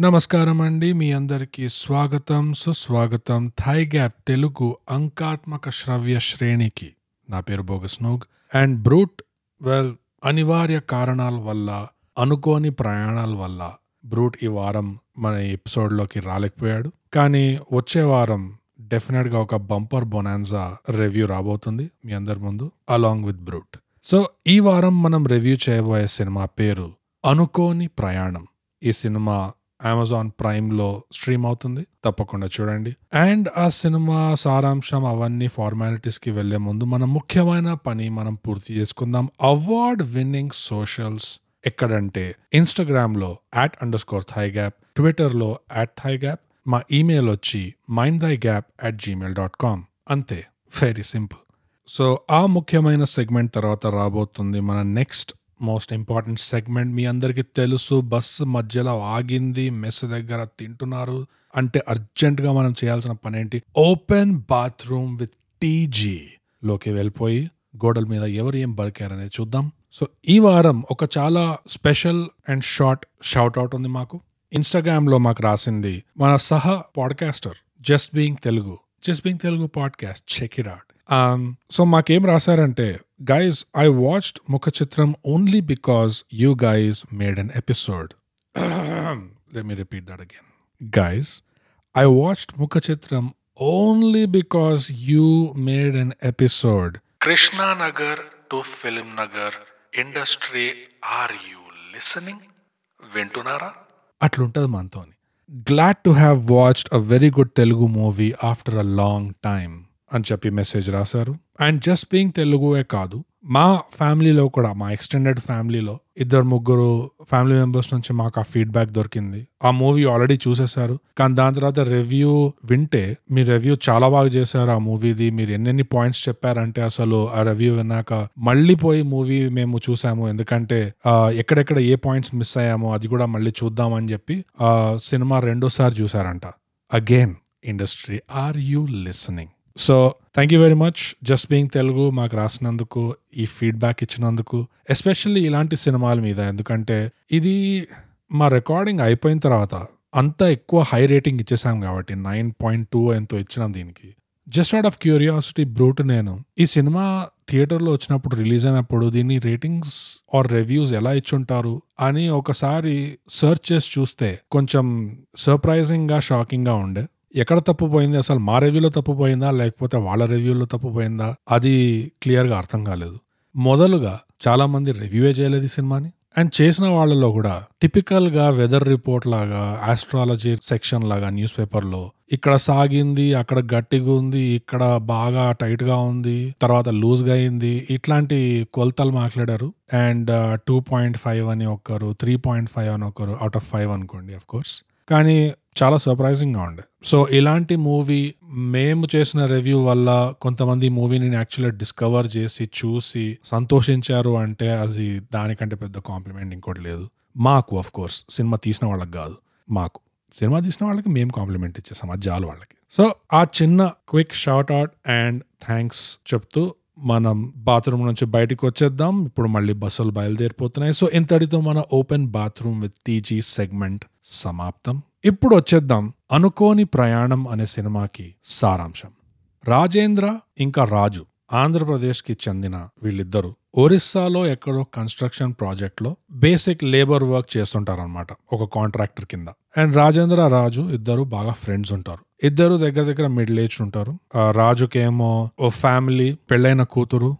నమస్కారం అండి మీ అందరికీ స్వాగతం సుస్వాగతం. థై గ్యాప్ తెలుగు అంకాత్మక శ్రవ్య శ్రేణికి. నా పేరు బోగస్నోగ్ అండ్ బ్రూట్ వెల్ అనివార్య కారణాల వల్ల అనుకోని ప్రయాణాల వల్ల బ్రూట్ ఈ వారం మన ఎపిసోడ్లోకి రాలేకపోయాడు. కానీ వచ్చే వారం డెఫినెట్గా ఒక బంపర్ బొనాన్జా రివ్యూ రాబోతుంది మీ అందరి ముందు అలాంగ్ విత్ బ్రూట్. సో ఈ వారం మనం రివ్యూ చేయబోయే సినిమా పేరు అనుకోని ప్రయాణం. ఈ సినిమా అమెజాన్ ప్రైమ్లో స్ట్రీమ్ అవుతుంది. తప్పకుండా చూడండి. అండ్ ఆ సినిమా సారాంశం అవన్నీ ఫార్మాలిటీస్కి వెళ్ళే ముందు మన ముఖ్యమైన పని మనం పూర్తి చేసుకుందాం. అవార్డ్ విన్నింగ్ సోషల్స్ ఎక్కడంటే ఇన్స్టాగ్రామ్లో at under score thigh gap ట్విట్టర్లో యాట్ థై గ్యాప్ మా ఈమెయిల్ వచ్చి mind thy gap at Gmail dot com అంతే వెరీ సింపుల్ సో ఆ ముఖ్యమైన సెగ్మెంట్ తర్వాత రాబోతుంది మన నెక్స్ట్ మోస్ట్ ఇంపార్టెంట్ సెగ్మెంట్ మీ అందరికీ తెలుసు. బస్సు మధ్యలో ఆగింది మెస్ దగ్గర తింటున్నారు. అంటే అర్జెంటుగా మనం చేయాల్సిన పని ఏంటి ఓపెన్ బాత్రూమ్ విత్ టీజీ లోకి వెళ్ళిపోయి గోడల మీద ఎవరు ఏం బరికారనేది చూద్దాం. సో ఈ వారం ఒక చాలా special and short shout out ఉంది మాకు. ఇన్స్టాగ్రామ్లో మాకు రాసింది మన సహ podcaster just being Telugu just being Telugu podcast check it out so మాకేం రాశారంటే I watched Mukha Chitram only because you guys made an episode let me repeat that again guys I watched Mukha Chitram only because you made an episode Krishnanagar to Film Nagar industry are you listening వింటున్నారా అట్లుంటది మనతోని. Glad to have watched a very good Telugu movie after a long time అని చెప్పి message రాశారు. And just being తెలుగువే కాదు మా ఫ్యామిలీలో కూడా మా ఎక్స్టెండెడ్ ఫ్యామిలీలో ఇద్దరు ముగ్గురు ఫ్యామిలీ మెంబర్స్ నుంచి మాకు ఆ ఫీడ్బ్యాక్ దొరికింది. ఆ మూవీ ఆల్రెడీ చూసేశారు కానీ దాని తర్వాత రివ్యూ వింటే మీ రివ్యూ చాలా బాగా చేశారు ఆ మూవీది మీరు ఎన్నెన్ని పాయింట్స్ చెప్పారంటే అసలు ఆ రివ్యూ విన్నాక మళ్ళీ పోయి మూవీ మేము చూసాము ఎందుకంటే ఎక్కడెక్కడ ఏ పాయింట్స్ మిస్ అయ్యామో అది కూడా మళ్ళీ చూద్దామని చెప్పి ఆ సినిమా రెండోసారి చూసారంట again industry are you listening so thank you very much just being Telugu మాకు రాసినందుకు ఈ ఫీడ్బ్యాక్ ఇచ్చినందుకు ఎస్పెషల్లీ ఇలాంటి సినిమాల మీద. ఎందుకంటే ఇది మా రికార్డింగ్ అయిపోయిన తర్వాత అంత ఎక్కువ హై రేటింగ్ ఇచ్చేసాం కాబట్టి నైన్ పాయింట్ టూ ఎంతో ఇచ్చినాం దీనికి. జస్ట్ అవుట్ ఆఫ్ క్యూరియాసిటీ బ్రూట్ నేను ఈ సినిమా థియేటర్లో వచ్చినప్పుడు రిలీజ్ అయినప్పుడు దీని రేటింగ్స్ ఆర్ రివ్యూస్ ఎలా ఇచ్చుంటారు అని ఒకసారి సెర్చ్ చేసి చూస్తే కొంచెం సర్ప్రైజింగ్గా షాకింగ్గా ఉండే. ఎక్కడ తప్పు పోయింది? అసలు మా రివ్యూలో తప్పు పోయిందా? లేకపోతే వాళ్ళ రివ్యూలో తప్పు పోయిందా? అది క్లియర్గా అర్థం కాలేదు. మొదలుగా చాలా మంది రివ్యూవే చేయలేదు ఈ సినిమాని. అండ్ చేసిన వాళ్ళలో కూడా టిపికల్గా వెదర్ రిపోర్ట్ లాగా ఆస్ట్రాలజీ సెక్షన్ లాగా న్యూస్ పేపర్లో ఇక్కడ సాగింది అక్కడ గట్టిగా ఉంది ఇక్కడ బాగా టైట్గా ఉంది తర్వాత లూజ్గా అయింది ఇట్లాంటి కొలతలు మాట్లాడారు. అండ్ టూ పాయింట్ ఫైవ్ అని ఒకరు త్రీ పాయింట్ ఫైవ్ అని ఒకరు అవుట్ ఆఫ్ ఫైవ్ అనుకోండి అఫ్ కోర్స్ కానీ చాలా సర్ప్రైజింగ్గా ఉండే. సో ఇలాంటి మూవీ మేము చేసిన రివ్యూ వల్ల కొంతమంది మూవీని యాక్చువల్గా డిస్కవర్ చేసి చూసి సంతోషించారు అంటే అది దానికంటే పెద్ద కాంప్లిమెంట్ ఇంకోటి లేదు. మాకు అఫ్ కోర్స్ సినిమా తీసిన వాళ్ళకి కాదు. మాకు. సినిమా తీసిన వాళ్ళకి మేము కాంప్లిమెంట్ ఇచ్చేసాం. ఆ జాలు వాళ్ళకి. సో ఆ చిన్న quick shout out and thanks చెప్తూ మనం బాత్రూమ్ నుంచి బయటకు వచ్చేద్దాం. ఇప్పుడు మళ్ళీ బస్సులు బయలుదేరిపోతున్నాయి. సో ఇంతటితో మన open bathroom with TG segment సమాప్తం. ఇప్పుడు వచ్చేద్దాం అనుకోని ప్రయాణం అనే సినిమాకి సారాంశం. రాజేంద్ర ఇంకా రాజు ఆంధ్రప్రదేశ్కి చెందిన వీళ్ళిద్దరూ ఒరిస్సాలో ఎక్కడో కన్స్ట్రక్షన్ ప్రాజెక్ట్లో బేసిక్ లేబర్ వర్క్ చేస్తుంటారనమాట ఒక కాంట్రాక్టర్ కింద. అండ్ రాజేంద్ర రాజు ఇద్దరు బాగా ఫ్రెండ్స్ ఉంటారు. ఇద్దరు దగ్గర దగ్గర మిడిల్ ఏజ్ ఉంటారు రాజుకేమో ఓ ఫ్యామిలీ పెళ్ళైన కూతురు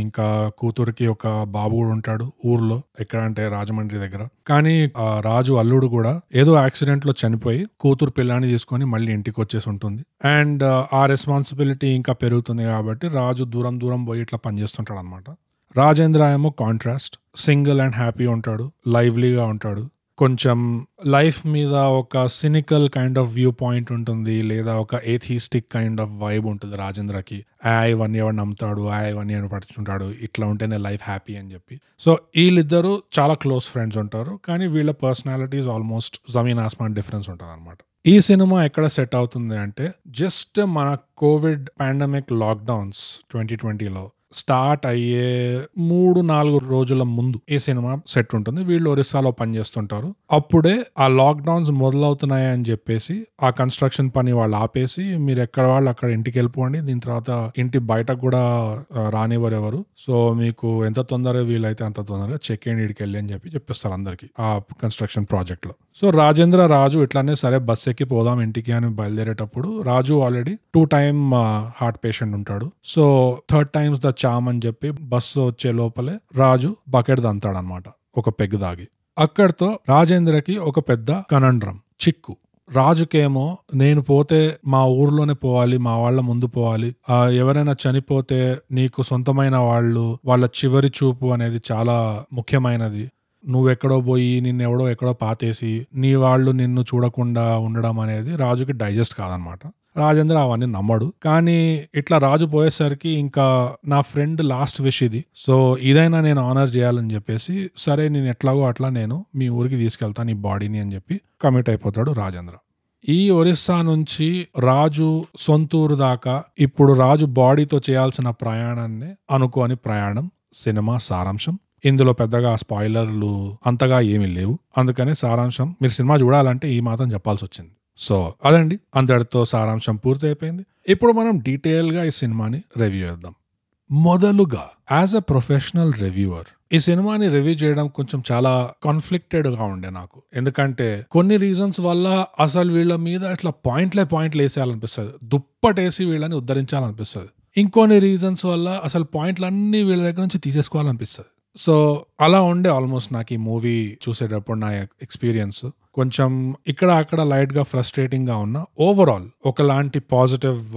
ఇంకా కూతురికి ఒక బాబు కూడా ఉంటాడు ఊర్లో ఎక్కడ అంటే రాజమండ్రి దగ్గర. కానీ ఆ, రాజు అల్లుడు కూడా ఏదో యాక్సిడెంట్లో చనిపోయి కూతురు పిల్లాన్ని తీసుకొని మళ్ళీ ఇంటికి వచ్చేసి ఉంటుంది. అండ్ ఆ రెస్పాన్సిబిలిటీ ఇంకా పెరుగుతుంది కాబట్టి రాజు దూరం దూరం పోయి ఇట్లా పనిచేస్తుంటాడు అనమాట రాజేంద్ర ఏమో కాంట్రాస్ట్ సింగిల్ అండ్ హ్యాపీ ఉంటాడు లైవ్లీగా ఉంటాడు. కొంచెం లైఫ్ మీద ఒక cynical kind of view point ఉంటుంది లేదా ఒక ఏథీస్టిక్ కైండ్ ఆఫ్ వైబ్ ఉంటుంది రాజేంద్రకి. ఆ ఇవన్నీ ఎవరు నమ్ముతాడు? ఆ ఇవన్నీ ఎవరు పడుతుంటాడు ఇట్లా ఉంటేనే లైఫ్ హ్యాపీ అని చెప్పి. సో వీళ్ళిద్దరూ చాలా క్లోజ్ ఫ్రెండ్స్ ఉంటారు కానీ వీళ్ళ పర్సనాలిటీస్ ఆల్మోస్ట్ జమీన్ ఆస్మాన్ డిఫరెన్స్ ఉంటుంది అనమాట ఈ సినిమా ఎక్కడ సెట్ అవుతుంది అంటే జస్ట్ మన కోవిడ్ పాండమిక్ లాక్డౌన్స్ ట్వంటీ ట్వంటీలో స్టార్ట్ అయ్యే మూడు నాలుగు రోజుల ముందు ఈ సినిమా సెట్ ఉంటుంది. వీళ్ళు ఒరిస్సాలో పనిచేస్తుంటారు అప్పుడే ఆ లాక్డౌన్స్ మొదలవుతున్నాయి అని చెప్పేసి ఆ కన్స్ట్రక్షన్ పని వాళ్ళు ఆపేసి మీరు ఎక్కడ వాళ్ళు అక్కడ ఇంటికి వెళ్ళిపోండి దీని తర్వాత ఇంటి బయటకు కూడా రానివ్వరు ఎవరు. సో మీకు ఎంత తొందరగా వీలైతే అంత తొందరగా చెక్ ఇన్ ఇడికి వెళ్ళి అని చెప్పి చెప్పిస్తారు అందరికి ఆ కన్స్ట్రక్షన్ ప్రాజెక్ట్లో సో రాజేంద్ర రాజు ఇట్లానే సరే బస్ ఎక్కి పోదాం ఇంటికి అని బయలుదేరేటప్పుడు Raju already two time heart patient ఉంటాడు. So third time's the charm అని చెప్పి బస్సు వచ్చే లోపలే రాజు బకెట్ దంతాడు అనమాట ఒక పెగ్ దాగి. అక్కడితో రాజేంద్రకి ఒక పెద్ద కనండ్రం చిక్కు. రాజుకేమో నేను పోతే మా ఊర్లోనే పోవాలి మా వాళ్ళ ముందు పోవాలి ఎవరైనా చనిపోతే నీకు సొంతమైన వాళ్ళు వాళ్ళ చివరి చూపు అనేది చాలా ముఖ్యమైనది నువ్వెక్కడో పోయి నిన్నెవడో ఎక్కడో పాతేసి నీ వాళ్ళు నిన్ను చూడకుండా ఉండడం అనేది రాజుకి డైజెస్ట్ కాదనమాట. రాజేంద్ర అవన్నీ నమ్మడు. కానీ ఇట్లా రాజు పోయేసరికి ఇంకా నా ఫ్రెండ్ లాస్ట్ విష్ ఇది. సో ఇదైనా నేను ఆనర్ చేయాలని చెప్పేసి సరే నేను ఎట్లాగో అట్లా నేను మీ ఊరికి తీసుకెళ్తాను ఈ బాడీని అని చెప్పి కమిట్ అయిపోతాడు రాజేంద్ర. ఈ ఒరిస్సా నుంచి రాజు సొంతూరు దాకా ఇప్పుడు రాజు బాడీతో చేయాల్సిన ప్రయాణాన్ని అనుకోని ప్రయాణం సినిమా సారాంశం. ఇందులో పెద్దగా స్పాయిలర్లు అంతగా ఏమీ లేవు. అందుకనే సారాంశం మీరు సినిమా చూడాలంటే ఈ మాత్రం చెప్పాల్సి వచ్చింది సో అదండి. అంతటితో సారాంశం పూర్తి అయిపోయింది ఇప్పుడు మనం డీటెయిల్గా ఈ సినిమాని రివ్యూ చేద్దాం. మొదలుగా యాజ్ అ ప్రొఫెషనల్ రివ్యూవర్ ఈ సినిమాని రివ్యూ చేయడం కొంచెం చాలా కాన్ఫ్లిక్టెడ్గా ఉండే నాకు. ఎందుకంటే కొన్ని రీజన్స్ వల్ల అసలు వీళ్ళ మీద ఇట్లా పాయింట్లే పాయింట్లు వేసేయాలనిపిస్తుంది. దుప్పటేసి వీళ్ళని ఉద్ధరించాలనిపిస్తుంది. ఇంకొన్ని రీజన్స్ వల్ల అసలు పాయింట్లన్నీ వీళ్ళ దగ్గర నుంచి తీసేసుకోవాలనిపిస్తుంది. సో అలా ఉండే ఆల్మోస్ట్ నాకు ఈ మూవీ చూసేటప్పుడు నా ఎక్స్పీరియన్స్. కొంచెం ఇక్కడ అక్కడ లైట్గా ఫ్రస్ట్రేటింగ్గా ఉన్న ఓవరాల్ ఒకలాంటి పాజిటివ్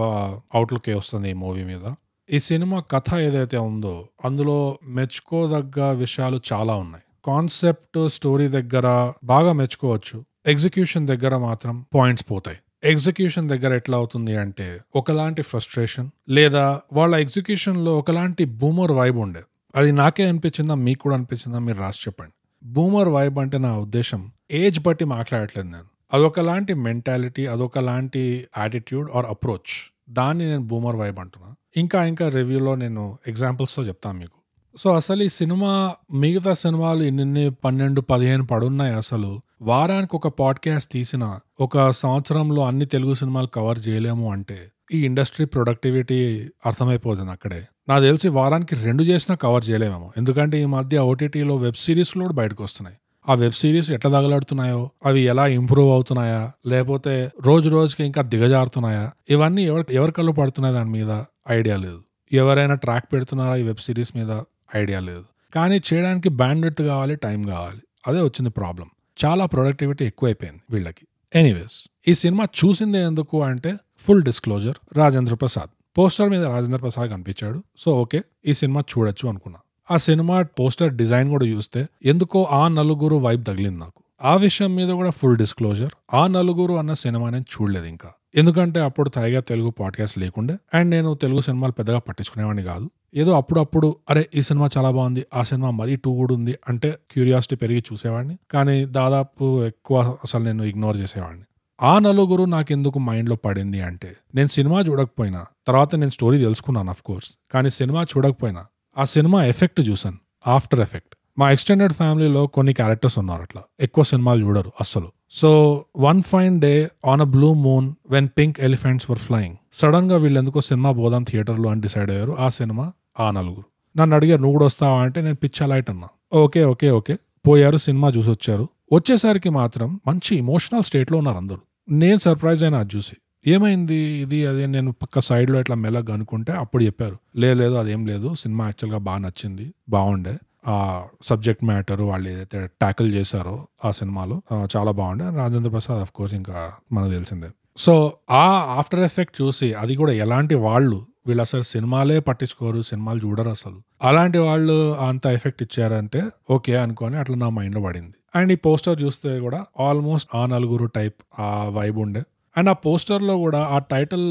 అవుట్లుక్ వస్తుంది ఈ మూవీ మీద. ఈ సినిమా కథ ఏదైతే ఉందో అందులో మెచ్చుకోదగ్గ విషయాలు చాలా ఉన్నాయి. కాన్సెప్ట్ స్టోరీ దగ్గర బాగా మెచ్చుకోవచ్చు. ఎగ్జిక్యూషన్ దగ్గర మాత్రం పాయింట్స్ పోతాయి. ఎగ్జిక్యూషన్ దగ్గర ఎట్లా అవుతుంది అంటే ఒకలాంటి ఫ్రస్ట్రేషన్ లేదా వాళ్ళ ఎగ్జిక్యూషన్లో ఒకలాంటి బూమర్ వైబ్ ఉండేది అది నాకే అనిపించిందా? మీకు కూడా అనిపించిందా? మీరు రాసి చెప్పండి. బూమర్ వైబ్ అంటే నా ఉద్దేశం ఏజ్ బట్టి మాట్లాడట్లేదు నేను. అదొకలాంటి మెంటాలిటీ అదొకలాంటి యాటిట్యూడ్ ఆర్ అప్రోచ్. దాన్ని నేను బూమర్ వైబ్ అంటున్నా. ఇంకా ఇంకా రివ్యూలో నేను ఎగ్జాంపుల్స్తో చెప్తాను మీకు. సో అసలు ఈ సినిమా మిగతా సినిమాలు ఇన్ని పన్నెండు పదిహేను పడున్నాయి అసలు. వారానికి ఒక పాడ్కాస్ట్ తీసిన ఒక సంవత్సరంలో అన్ని తెలుగు సినిమాలు కవర్ చేయలేము అంటే ఈ ఇండస్ట్రీ ప్రొడక్టివిటీ అర్థమైపోతుంది అక్కడే. నాకు తెలిసి వారానికి రెండు చేసినా కవర్ చేయలేమేమో. ఎందుకంటే ఈ మధ్య ఓటీటీలో వెబ్ సిరీస్లు కూడా బయటకు వస్తున్నాయి. ఆ వెబ్ సిరీస్ ఎట్లా తగలాడుతున్నాయో అవి ఎలా ఇంప్రూవ్ అవుతున్నాయా లేకపోతే రోజు రోజుకి ఇంకా దిగజారుతున్నాయా ఇవన్నీ ఎవరి ఎవరి కళ్ళు పడుతున్నాయి దాని మీద ఐడియా లేదు. ఎవరైనా ట్రాక్ పెడుతున్నారా ఈ వెబ్ సిరీస్ మీద ఐడియా లేదు. కానీ చేయడానికి బ్యాండ్విడ్త్ కావాలి టైం కావాలి. అదే వచ్చింది ప్రాబ్లం. చాలా ప్రొడక్టివిటీ ఎక్కువైపోయింది వీళ్ళకి. ఎనీవేస్ ఈ సినిమా చూసిందే ఎందుకు అంటే full disclosure Rajendra Prasad. Poster మీద రాజేంద్ర ప్రసాద్ కనిపించాడు. సో ఓకే ఈ సినిమా చూడొచ్చు అనుకున్నా. ఆ సినిమా పోస్టర్ డిజైన్ కూడా చూస్తే ఎందుకో ఆ నలుగురు వైబ్ తగిలింది నాకు. ఆ విషయం మీద కూడా ఫుల్ డిస్క్లోజర్. ఆ నలుగురు అన్న సినిమా నేను చూడలేదు ఇంకా. ఎందుకంటే అప్పుడు తాయిగా తెలుగు పాడ్కాస్ట్ లేకుండే అండ్ నేను తెలుగు సినిమాలు పెద్దగా పట్టించుకునేవాడిని కాదు. ఏదో అప్పుడప్పుడు అరే ఈ సినిమా చాలా బాగుంది ఆ సినిమా మరీ టూ కూడా ఉంది అంటే క్యూరియాసిటీ పెరిగి చూసేవాడిని. కానీ దాదాపు ఎక్కువ అసలు నేను ఇగ్నోర్ చేసేవాడిని. ఆ నలుగురు నాకెందుకు మైండ్లో పడింది అంటే నేను సినిమా చూడకపోయినా తర్వాత నేను స్టోరీ తెలుసుకున్నాను అఫ్ కోర్స్ కానీ సినిమా చూడకపోయినా ఆ సినిమా ఎఫెక్ట్ చూసాను ఆఫ్టర్ ఎఫెక్ట్ మా ఎక్స్టెండెడ్ ఫ్యామిలీలో కొన్ని క్యారెక్టర్స్ ఉన్నారు అట్లా ఎక్కువ సినిమాలు చూడరు అస్సలు. So one fine day on a blue moon when pink elephants were flying సడన్గా వీళ్ళెందుకో సినిమా పోదాం థియేటర్లో అని డిసైడ్ అయ్యారు ఆ సినిమా ఆ నలుగురు. నన్ను అడిగారు నువ్వు కూడా వస్తావా? అంటే నేను పిచ్చా లైట్ అన్నా. Okay okay okay. పోయారు సినిమా చూసి వచ్చారు వచ్చేసరికి మాత్రం మంచి ఇమోషనల్ స్టేట్లో ఉన్నారు అందరూ. నేను సర్ప్రైజ్ అయినా అది చూసి. ఏమైంది ఇది? అదే నేను పక్క సైడ్లో ఇట్లా మెల్లగా అనుకుంటే అప్పుడు చెప్పారు. లేదు లేదు అదేం లేదు. సినిమా యాక్చువల్గా బాగా నచ్చింది. బాగుండే. ఆ సబ్జెక్ట్ మ్యాటర్ వాళ్ళు ఏదైతే ట్యాకిల్ చేశారో ఆ సినిమాలో చాలా బాగుండే. రాజేంద్ర ప్రసాద్ అఫ్ కోర్స్ ఇంకా మనకు తెలిసిందే. సో ఆ ఆఫ్టర్ ఎఫెక్ట్ చూసి అది కూడా ఎలాంటి వాళ్ళు వీళ్ళు అసలు సినిమాలే పట్టించుకోరు సినిమాలు చూడరు అసలు. అలాంటి వాళ్ళు అంత ఎఫెక్ట్ ఇచ్చారంటే ఓకే అనుకొని అట్లా నా మైండ్ పడింది. అండ్ ఈ పోస్టర్ చూస్తే కూడా ఆల్మోస్ట్ ఆ నలుగురు టైప్ ఆ వైబ్ ఉండే. అండ్ ఆ పోస్టర్లో కూడా ఆ టైటిల్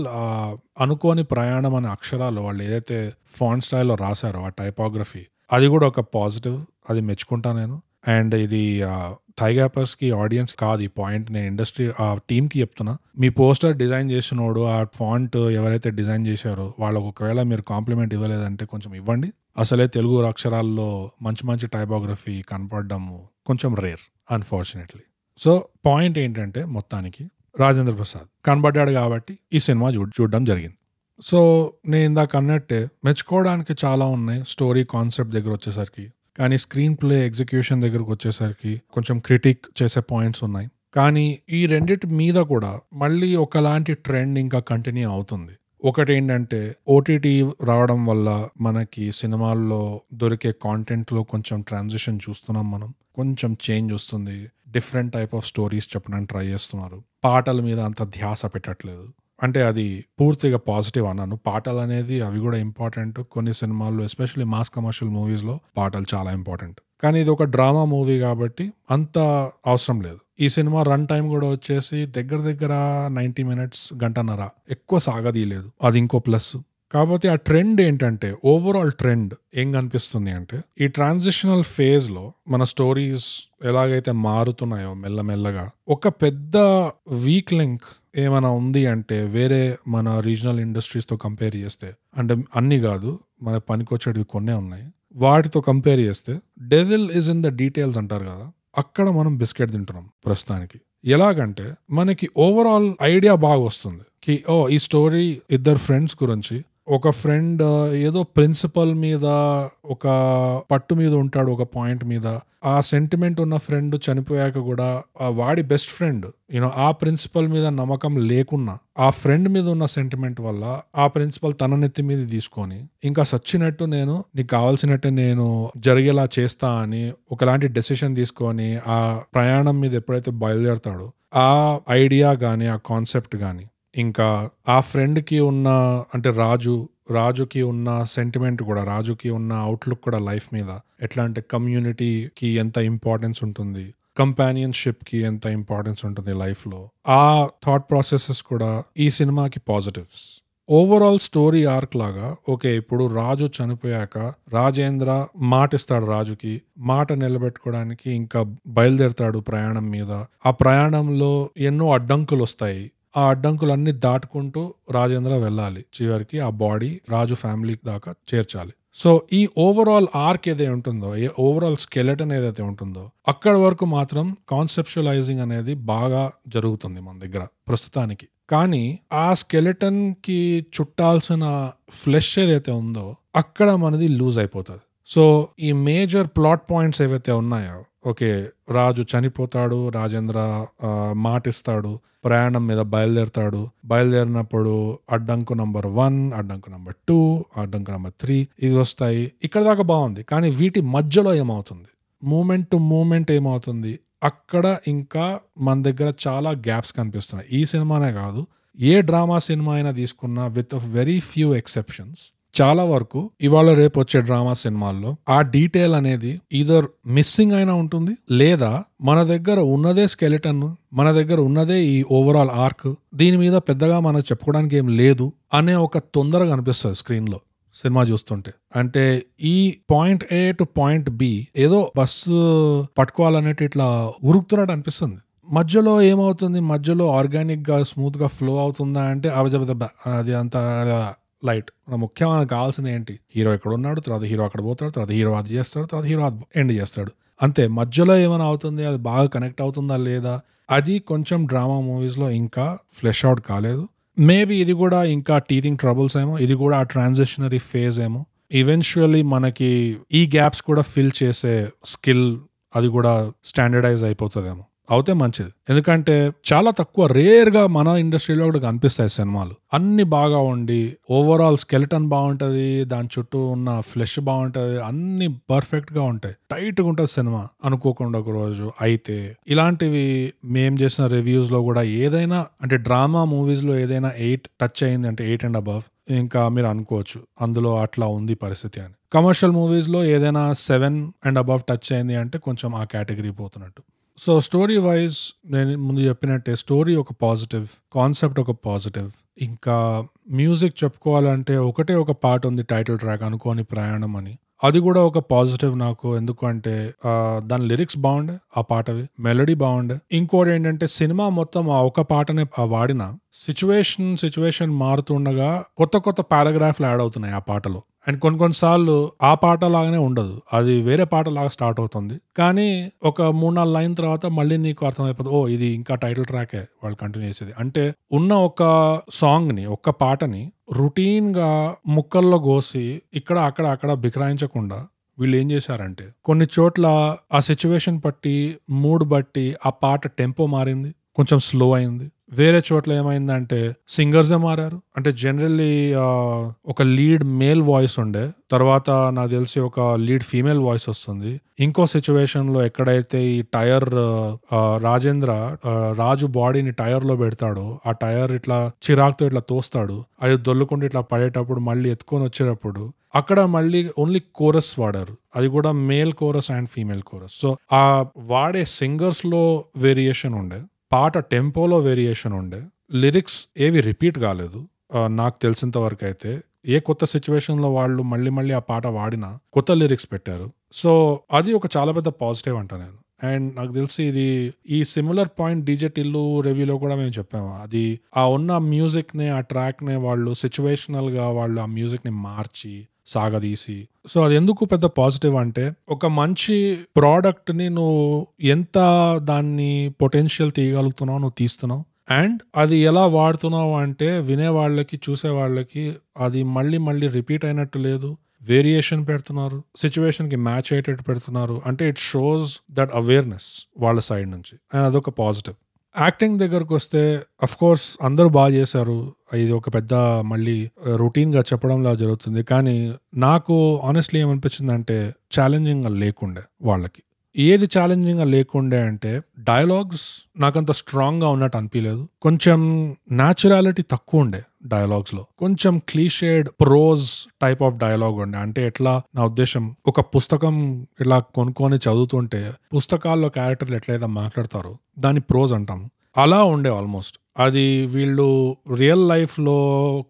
అనుకోని ప్రయాణం అనే అక్షరాలు వాళ్ళు ఏదైతే ఫాంట్ స్టైల్లో రాశారో ఆ టైపోగ్రఫీ అది కూడా ఒక పాజిటివ్ అది మెచ్చుకుంటా నేను. అండ్ ఇది థైగాపర్స్కి ఆడియన్స్ కాదు ఈ పాయింట్ నేను ఇండస్ట్రీ ఆ టీమ్కి చెప్తున్నా. మీ పోస్టర్ డిజైన్ చేసినోడు ఆ ఫాంట్ ఎవరైతే డిజైన్ చేశారో వాళ్ళకు ఒకవేళ మీరు కాంప్లిమెంట్ ఇవ్వలేదంటే కొంచెం ఇవ్వండి. అసలే తెలుగు అక్షరాల్లో మంచి మంచి టైపోగ్రఫీ కనపడడము కొంచెం రేర్ అన్ఫార్చునేట్లీ సో పాయింట్ ఏంటంటే మొత్తానికి రాజేంద్ర ప్రసాద్. కనబడ్డాడు కాబట్టి ఈ సినిమా చూ చూడడం జరిగింది. సో నేను ఇందాక అన్నట్టే మెచ్చుకోవడానికి చాలా ఉన్నాయి స్టోరీ కాన్సెప్ట్ దగ్గర వచ్చేసరికి. కానీ స్క్రీన్ ప్లే ఎగ్జిక్యూషన్ దగ్గరకు వచ్చేసరికి కొంచెం క్రిటిక్ చేసే పాయింట్స్ ఉన్నాయి. కానీ ఈ రెండిటి మీద కూడా మళ్ళీ ఒకలాంటి ట్రెండ్ ఇంకా కంటిన్యూ అవుతుంది. ఒకటి ఏంటంటే ఓటీటీ రావడం వల్ల మనకి సినిమాల్లో దొరికే కాంటెంట్లో కొంచెం ట్రాన్సిషన్ చూస్తున్నాం మనం. కొంచెం చేంజ్ వస్తుంది. డిఫరెంట్ టైప్ ఆఫ్ స్టోరీస్ చెప్పడానికి ట్రై చేస్తున్నారు. పాటల మీద అంత ధ్యాస పెట్టట్లేదు. అంటే అది పూర్తిగా పాజిటివ్ అన్నాను. పాటలు అనేది అవి కూడా ఇంపార్టెంట్. కొన్ని సినిమాల్లో ఎస్పెషల్లీ మాస్ కమర్షియల్ మూవీస్లో పాటలు చాలా ఇంపార్టెంట్. కానీ ఇది ఒక డ్రామా మూవీ కాబట్టి అంత అవసరం లేదు. ఈ సినిమా రన్ టైం కూడా వచ్చేసి దగ్గర దగ్గర నైంటీ మినిట్స్ గంటన్నర. ఎక్కువ సాగదీయలేదు. అది ఇంకో ప్లస్. కాకపోతే ఆ ట్రెండ్ ఏంటంటే ఓవరాల్ ట్రెండ్ ఏం కనిపిస్తుంది అంటే ఈ ట్రాన్సిషనల్ ఫేజ్లో మన స్టోరీస్ ఎలాగైతే మారుతున్నాయో మెల్లమెల్లగా ఒక పెద్ద వీక్ లింక్ ఏమైనా ఉంది అంటే వేరే మన రీజనల్ ఇండస్ట్రీస్తో కంపేర్ చేస్తే అంటే అన్ని కాదు మన పనికొచ్చేటివి కొన్నే ఉన్నాయి. వాటితో కంపేర్ చేస్తే devil is in the details అంటారు కదా అక్కడ మనం బిస్కెట్ తింటున్నాం ప్రస్తుతానికి. ఎలాగంటే మనకి ఓవరాల్ ఐడియా బాగా వస్తుంది. కి ఓ ఈ స్టోరీ ఇద్దరు ఫ్రెండ్స్ గురించి ఒక ఫ్రెండ్ ఏదో ప్రిన్సిపల్ మీద ఒక పట్టు మీద ఉంటాడు ఒక పాయింట్ మీద. ఆ సెంటిమెంట్ ఉన్న ఫ్రెండ్ చనిపోయాక కూడా ఆ వాడి బెస్ట్ ఫ్రెండ్ యూనో ఆ ప్రిన్సిపల్ మీద నమ్మకం లేకున్నా ఆ ఫ్రెండ్ మీద ఉన్న సెంటిమెంట్ వల్ల ఆ ప్రిన్సిపల్ తన నెత్తి మీద తీసుకొని ఇంకా సచ్చినట్టు నేను నీకు కావాల్సినట్టు నేను జరిగేలా చేస్తా అని ఒకలాంటి డెసిషన్ తీసుకొని ఆ ప్రయాణం మీద ఎప్పుడైతే బయలుదేరతాడో ఆ ఐడియా కానీ ఆ కాన్సెప్ట్ కానీ ఇంకా ఆ ఫ్రెండ్కి ఉన్న అంటే రాజు రాజుకి ఉన్న సెంటిమెంట్ కూడా రాజుకి ఉన్న అవుట్లుక్ కూడా లైఫ్ మీద ఎట్లా అంటే కమ్యూనిటీకి ఎంత ఇంపార్టెన్స్ ఉంటుంది? కంపానియన్షిప్కి ఎంత ఇంపార్టెన్స్ ఉంటుంది లైఫ్లో ఆ థాట్ ప్రాసెసెస్ కూడా ఈ సినిమాకి పాజిటివ్స్ ఓవరాల్ స్టోరీ ఆర్క్ లాగా ఓకే ఇప్పుడు రాజు చనిపోయాక రాజేంద్ర మాట ఇస్తాడు రాజుకి మాట నిలబెట్టుకోవడానికి ఇంకా బయలుదేరతాడు ప్రయాణం మీద. ఆ ప్రయాణంలో ఎన్నో అడ్డంకులు వస్తాయి ఆ అడ్డంకులన్నీ దాటుకుంటూ రాజేంద్ర వెళ్ళాలి. చివరికి ఆ బాడీ రాజు ఫ్యామిలీ దాకా చేర్చాలి. సో ఈ ఓవరాల్ ఆర్క్ ఏదైతే ఉంటుందో ఏ ఓవరాల్ స్కెలెటన్ ఏదైతే ఉంటుందో అక్కడ వరకు మాత్రం కాన్సెప్షువలైజింగ్ అనేది బాగా జరుగుతుంది మన దగ్గర ప్రస్తుతానికి. కానీ ఆ స్కెలెటన్కి చుట్టాల్సిన ఫ్లెష్ ఏదైతే ఉందో అక్కడ మనది లూజ్ అయిపోతుంది. సో ఈ మేజర్ ప్లాట్ పాయింట్స్ ఏవైతే ఉన్నాయో ఓకే రాజు చనిపోతాడు రాజేంద్ర మాటిస్తాడు ప్రయాణం మీద బయలుదేరుతాడు. బయలుదేరినప్పుడు అడ్డంకు నంబర్ వన్ అడ్డంకు నంబర్ టూ అడ్డంకు నంబర్ త్రీ ఇది వస్తాయి. ఇక్కడ దాకా బాగుంది కానీ వీటి మధ్యలో ఏమవుతుంది? మూమెంట్ టు మూమెంట్ ఏమవుతుంది? అక్కడ ఇంకా మన దగ్గర చాలా గ్యాప్స్ కనిపిస్తున్నాయి. ఈ సినిమానే కాదు ఏ డ్రామా సినిమా అయినా తీసుకున్నా విత్ వెరీ ఫ్యూ ఎక్సెప్షన్స్ చాలా వరకు ఇవాళ రేపు వచ్చే డ్రామా సినిమాల్లో ఆ డీటెయిల్ అనేది ఈదర్ మిస్సింగ్ అయినా ఉంటుంది లేదా మన దగ్గర ఉన్నదే స్కెలిటన్ మన దగ్గర ఉన్నదే ఈ ఓవరాల్ ఆర్క్ దీని మీద పెద్దగా మనం చెప్పుకోవడానికి ఏం లేదు అనే ఒక తొందరగా అనిపిస్తుంది స్క్రీన్లో సినిమా చూస్తుంటే. అంటే ఈ point A to point B ఏదో బస్సు పట్టుకోవాలనేటి ఇట్లా ఉరుకుతున్నట్టు అనిపిస్తుంది. మధ్యలో ఏమవుతుంది? మధ్యలో ఆర్గానిక్గా స్మూత్గా ఫ్లో అవుతుందా అంటే అవజబ అది అంత లైట్. మన ముఖ్యమైన కావాల్సింది ఏంటి? హీరో ఎక్కడ ఉన్నాడు తర్వాత హీరో అక్కడ పోతాడు తర్వాత హీరో అది చేస్తాడు తర్వాత హీరో ఎండ్ చేస్తాడు. అంతే. మధ్యలో ఏమైనా అవుతుంది? అది బాగా కనెక్ట్ అవుతుందా లేదా? అది కొంచెం డ్రామా మూవీస్లో ఇంకా ఫ్లెష్ అవుట్ కాలేదు. మేబీ ఇది కూడా ఇంకా టీచింగ్ ట్రబుల్స్ ఏమో ఇది కూడా ఆ ట్రాన్సిషనరీ ఫేజ్ ఏమో. ఈవెన్చువల్లీ మనకి ఈ గ్యాప్స్ కూడా ఫిల్ చేసే స్కిల్ అది కూడా స్టాండర్డైజ్ అయిపోతుందేమో. అవుతే మంచిది. ఎందుకంటే చాలా తక్కువ రేర్గా మన ఇండస్ట్రీలో కూడా కనిపిస్తాయి సినిమాలు. అన్ని బాగా ఉండి ఓవరాల్ స్కెలిటన్ బాగుంటుంది దాని చుట్టూ ఉన్న ఫ్లెష్ బాగుంటుంది అన్ని పర్ఫెక్ట్గా ఉంటాయి. టైట్గా ఉంటుంది సినిమా అనుకోకుండా ఒక రోజు. అయితే ఇలాంటివి మేం చేసిన రివ్యూస్లో కూడా ఏదైనా అంటే డ్రామా మూవీస్లో ఏదైనా ఎయిట్ టచ్ అయింది అంటే ఎయిట్ అండ్ అబవ్ ఇంకా మీరు అనుకోవచ్చు అందులో అట్లా ఉంది పరిస్థితి అని. కమర్షియల్ మూవీస్లో ఏదైనా సెవెన్ అండ్ అబవ్ టచ్ అయింది అంటే కొంచెం ఆ కేటగిరీ పోతున్నట్టు. సో స్టోరీ వైజ్ నేను ముందు చెప్పినట్టే స్టోరీ ఒక పాజిటివ్ కాన్సెప్ట్ ఒక పాజిటివ్ ఇంకా మ్యూజిక్ చెప్పుకోవాలంటే ఒకటే ఒక పాట ఉంది టైటిల్ ట్రాక్ అనుకోని ప్రయాణం అని. అది కూడా ఒక పాజిటివ్ నాకు. ఎందుకంటే దాని లిరిక్స్ బాగుండే ఆ పాటవి. మెలడీ బాగుండే. ఇంకోటి ఏంటంటే సినిమా మొత్తం ఆ ఒక పాటనే వాడినా వాడిన. సిచ్యువేషన్ సిచ్యువేషన్ మారుతుండగా కొత్త కొత్త పారాగ్రాఫ్లు యాడ్ అవుతున్నాయి ఆ పాటలో. అండ్ కొన్ని కొన్నిసార్లు ఆ పాట లాగానే ఉండదు. అది వేరే పాట లాగా స్టార్ట్ అవుతుంది. కానీ ఒక మూడు నాలుగు లైన్ తర్వాత మళ్ళీ నీకు అర్థమైపోతుంది ఓ ఇది ఇంకా టైటిల్ ట్రాకే వాళ్ళు కంటిన్యూ చేసేది. అంటే ఉన్న ఒక సాంగ్ని ఒక్క పాటని రుటీన్గా ముక్కల్లో కోసి ఇక్కడ అక్కడ అక్కడ బిక్రాయించకుండా వీళ్ళు ఏం చేశారంటే కొన్ని చోట్ల ఆ సిచ్యువేషన్ బట్టి మూడ్ బట్టి ఆ పాట టెంపో మారింది కొంచెం స్లో అయింది. వేరే చోట్ల ఏమైందంటే సింగర్స్ మారారు. అంటే జనరల్లీ ఒక లీడ్ మేల్ వాయిస్ ఉండే. తర్వాత నాకు తెలిసి ఒక లీడ్ ఫీమేల్ వాయిస్ వస్తుంది. ఇంకో సిచ్యువేషన్లో ఎక్కడైతే ఈ టైర్ రాజేంద్ర రాజు బాడీని టైర్లో పెడతాడో ఆ టైర్ ఇట్లా చిరాకుతో ఇట్లా తోస్తాడు. అది దొల్లుకుంటూ ఇట్లా పడేటప్పుడు మళ్ళీ ఎత్తుకొని వచ్చేటప్పుడు అక్కడ మళ్ళీ ఓన్లీ కోరస్ వాడారు. అది కూడా male chorus and female chorus so ఆ వాడే సింగర్స్లో వేరియేషన్ ఉండే. పాట టెంపోలో వేరియేషన్ ఉండే. లిరిక్స్ ఏవి రిపీట్ కాలేదు. నాకు తెలిసినంత వరకు అయితే ఏ కొత్త సిచ్యువేషన్లో వాళ్ళు మళ్ళీ మళ్ళీ ఆ పాట వాడినా కొత్త లిరిక్స్ పెట్టారు. సో అది ఒక చాలా పెద్ద పాజిటివ్ అంట నేను. అండ్ నాకు తెలిసి ఇది ఈ సిమిలర్ పాయింట్ డీజే టిల్లు రివ్యూలో కూడా మేము చెప్పాము. అది ఆ ఉన్న మ్యూజిక్ని ఆ ట్రాక్ని వాళ్ళు సిచ్యువేషనల్గా వాళ్ళు ఆ మ్యూజిక్ని మార్చి సాగదీసి. సో అది ఎందుకు పెద్ద పాజిటివ్ అంటే ఒక మంచి ప్రోడక్ట్ని నువ్వు ఎంత దాన్ని పొటెన్షియల్ తీయగలుగుతున్నావు నువ్వు తీస్తున్నావు. అండ్ అది ఎలా వాడుతున్నావు అంటే వినేవాళ్ళకి చూసేవాళ్ళకి అది మళ్ళీ మళ్ళీ రిపీట్ అయినట్టు లేదు. వేరియేషన్ పెడుతున్నారు. సిచ్యువేషన్కి మ్యాచ్ అయ్యేటట్టు పెడుతున్నారు. అంటే ఇట్ షోస్ దట్ అవేర్నెస్ వాళ్ళ సైడ్ నుంచి. అండ్ అదొక పాజిటివ్. యాక్టింగ్ దగ్గరకు వస్తే అఫ్ కోర్స్ అందరూ బాగా చేశారు. ఇది ఒక పెద్ద మళ్ళీ uh, రొటీన్గా చెప్పడంలా జరుగుతుంది. కానీ నాకు ఆనెస్ట్లీ ఏమనిపించింది అంటే ఛాలెంజింగ్ లేకుండే వాళ్ళకి. ఏది ఛాలెంజింగ్గా లేకుండే అంటే డైలాగ్స్ నాకంత స్ట్రాంగ్గా ఉన్నట్టు అనిపించలేదు కొంచెం న్యాచురాలిటీ తక్కువ ఉండే డైలాగ్స్లో. కొంచెం clichéd prose type of dialogue ఉండే. అంటే ఎట్లా నా ఉద్దేశం ఒక పుస్తకం ఇలా కొనుక్కొని చదువుతుంటే పుస్తకాల్లో క్యారెక్టర్లు ఎట్లయితే మాట్లాడతారో దాన్ని ప్రోజ్ అంటాం. అలా ఉండే ఆల్మోస్ట్ అది వీళ్ళు రియల్ లైఫ్లో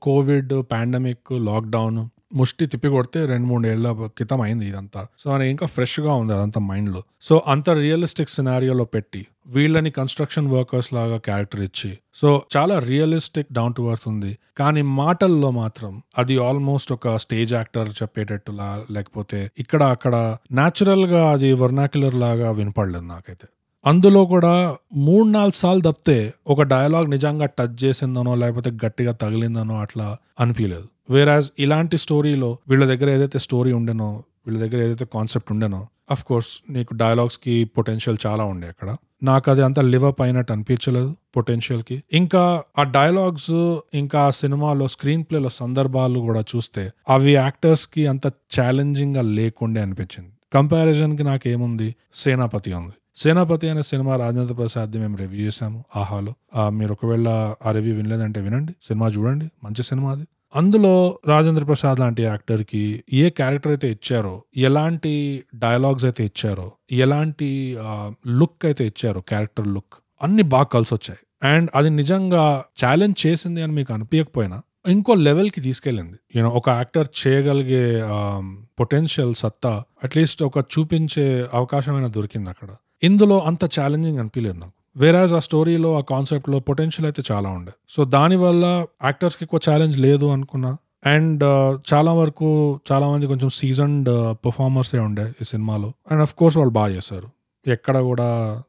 కోవిడ్ పాండమిక్ లాక్డౌన్ ముష్టి తిప్పి కొడితే రెండు మూడు ఏళ్ళ క్రితం అయింది ఇదంతా. సో అని ఇంకా ఫ్రెష్గా ఉంది అదంతా మైండ్లో. సో అంత రియలిస్టిక్ సినారియోలో పెట్టి వీళ్ళని కన్స్ట్రక్షన్ వర్కర్స్ లాగా క్యారెక్టర్ ఇచ్చి. సో చాలా రియలిస్టిక్ డౌన్ టు వర్త్ ఉంది. కానీ మాటల్లో మాత్రం అది ఆల్మోస్ట్ ఒక స్టేజ్ యాక్టర్ చెప్పేటట్టులా లేకపోతే ఇక్కడ అక్కడ న్యాచురల్గా అది వర్నాక్యులర్ లాగా వినపడలేదు నాకైతే. అందులో కూడా మూడు నాలుగు సార్లు తప్పితే ఒక డయలాగ్ నిజంగా టచ్ చేసిందనో లేకపోతే గట్టిగా తగిలిందనో అట్లా అనిపించలేదు వేరాజ్ ఇలాంటి స్టోరీలో వీళ్ళ దగ్గర ఏదైతే స్టోరీ ఉండేనో వీళ్ళ దగ్గర ఏదైతే కాన్సెప్ట్ ఉండేనో అఫ్ కోర్స్ నీకు డైలాగ్స్కి పొటెన్షియల్ చాలా ఉండే అక్కడ. నాకు అది అంత లివ్ అప్ అయినట్టు అనిపించలేదు పొటెన్షియల్కి ఇంకా ఆ డైలాగ్స్ ఇంకా ఆ సినిమాలో స్క్రీన్ ప్లేలో సందర్భాలు కూడా చూస్తే అవి యాక్టర్స్కి అంత ఛాలెంజింగ్గా లేకుండే అనిపించింది. కంపారిజన్కి నాకేముంది సేనాపతి ఉంది. సేనాపతి అనే సినిమా రాజేంద్ర ప్రసాద్ది మేము రివ్యూ చేసాము ఆహాలో. మీరు ఒకవేళ ఆ రివ్యూ వినలేదంటే వినండి. సినిమా చూడండి. మంచి సినిమా అది. అందులో రాజేంద్ర ప్రసాద్ లాంటి యాక్టర్కి ఏ క్యారెక్టర్ అయితే ఇచ్చారో ఎలాంటి డైలాగ్స్ అయితే ఇచ్చారో ఎలాంటి లుక్ అయితే ఇచ్చారో క్యారెక్టర్ లుక్ అన్ని బాగా కలిసి వచ్చాయి అండ్ అది నిజంగా ఛాలెంజ్ చేసింది అని మీకు అనిపించకపోయినా ఇంకో లెవెల్కి తీసుకెళ్ళింది. యూనో ఒక యాక్టర్ చేయగలిగే పొటెన్షియల్ సత్తా అట్లీస్ట్ ఒక చూపించే అవకాశమైనా దొరికింది అక్కడ ఇందులో అంత ఛాలెంజింగ్ అనిపించలేదు నాకు. వేరాజ్ ఆ స్టోరీలో ఆ కాన్సెప్ట్లో పొటెన్షియల్ అయితే చాలా ఉండే. సో దానివల్ల యాక్టర్స్కి ఎక్కువ ఛాలెంజ్ లేదు అనుకున్నా. అండ్ uh, చాలా వరకు చాలా మంది కొంచెం సీజన్డ్ పర్ఫార్మర్సే uh, ఉండే ఈ సినిమాలో. అండ్ అఫ్ కోర్స్ వాళ్ళు బాగా చేశారు. ఎక్కడ కూడా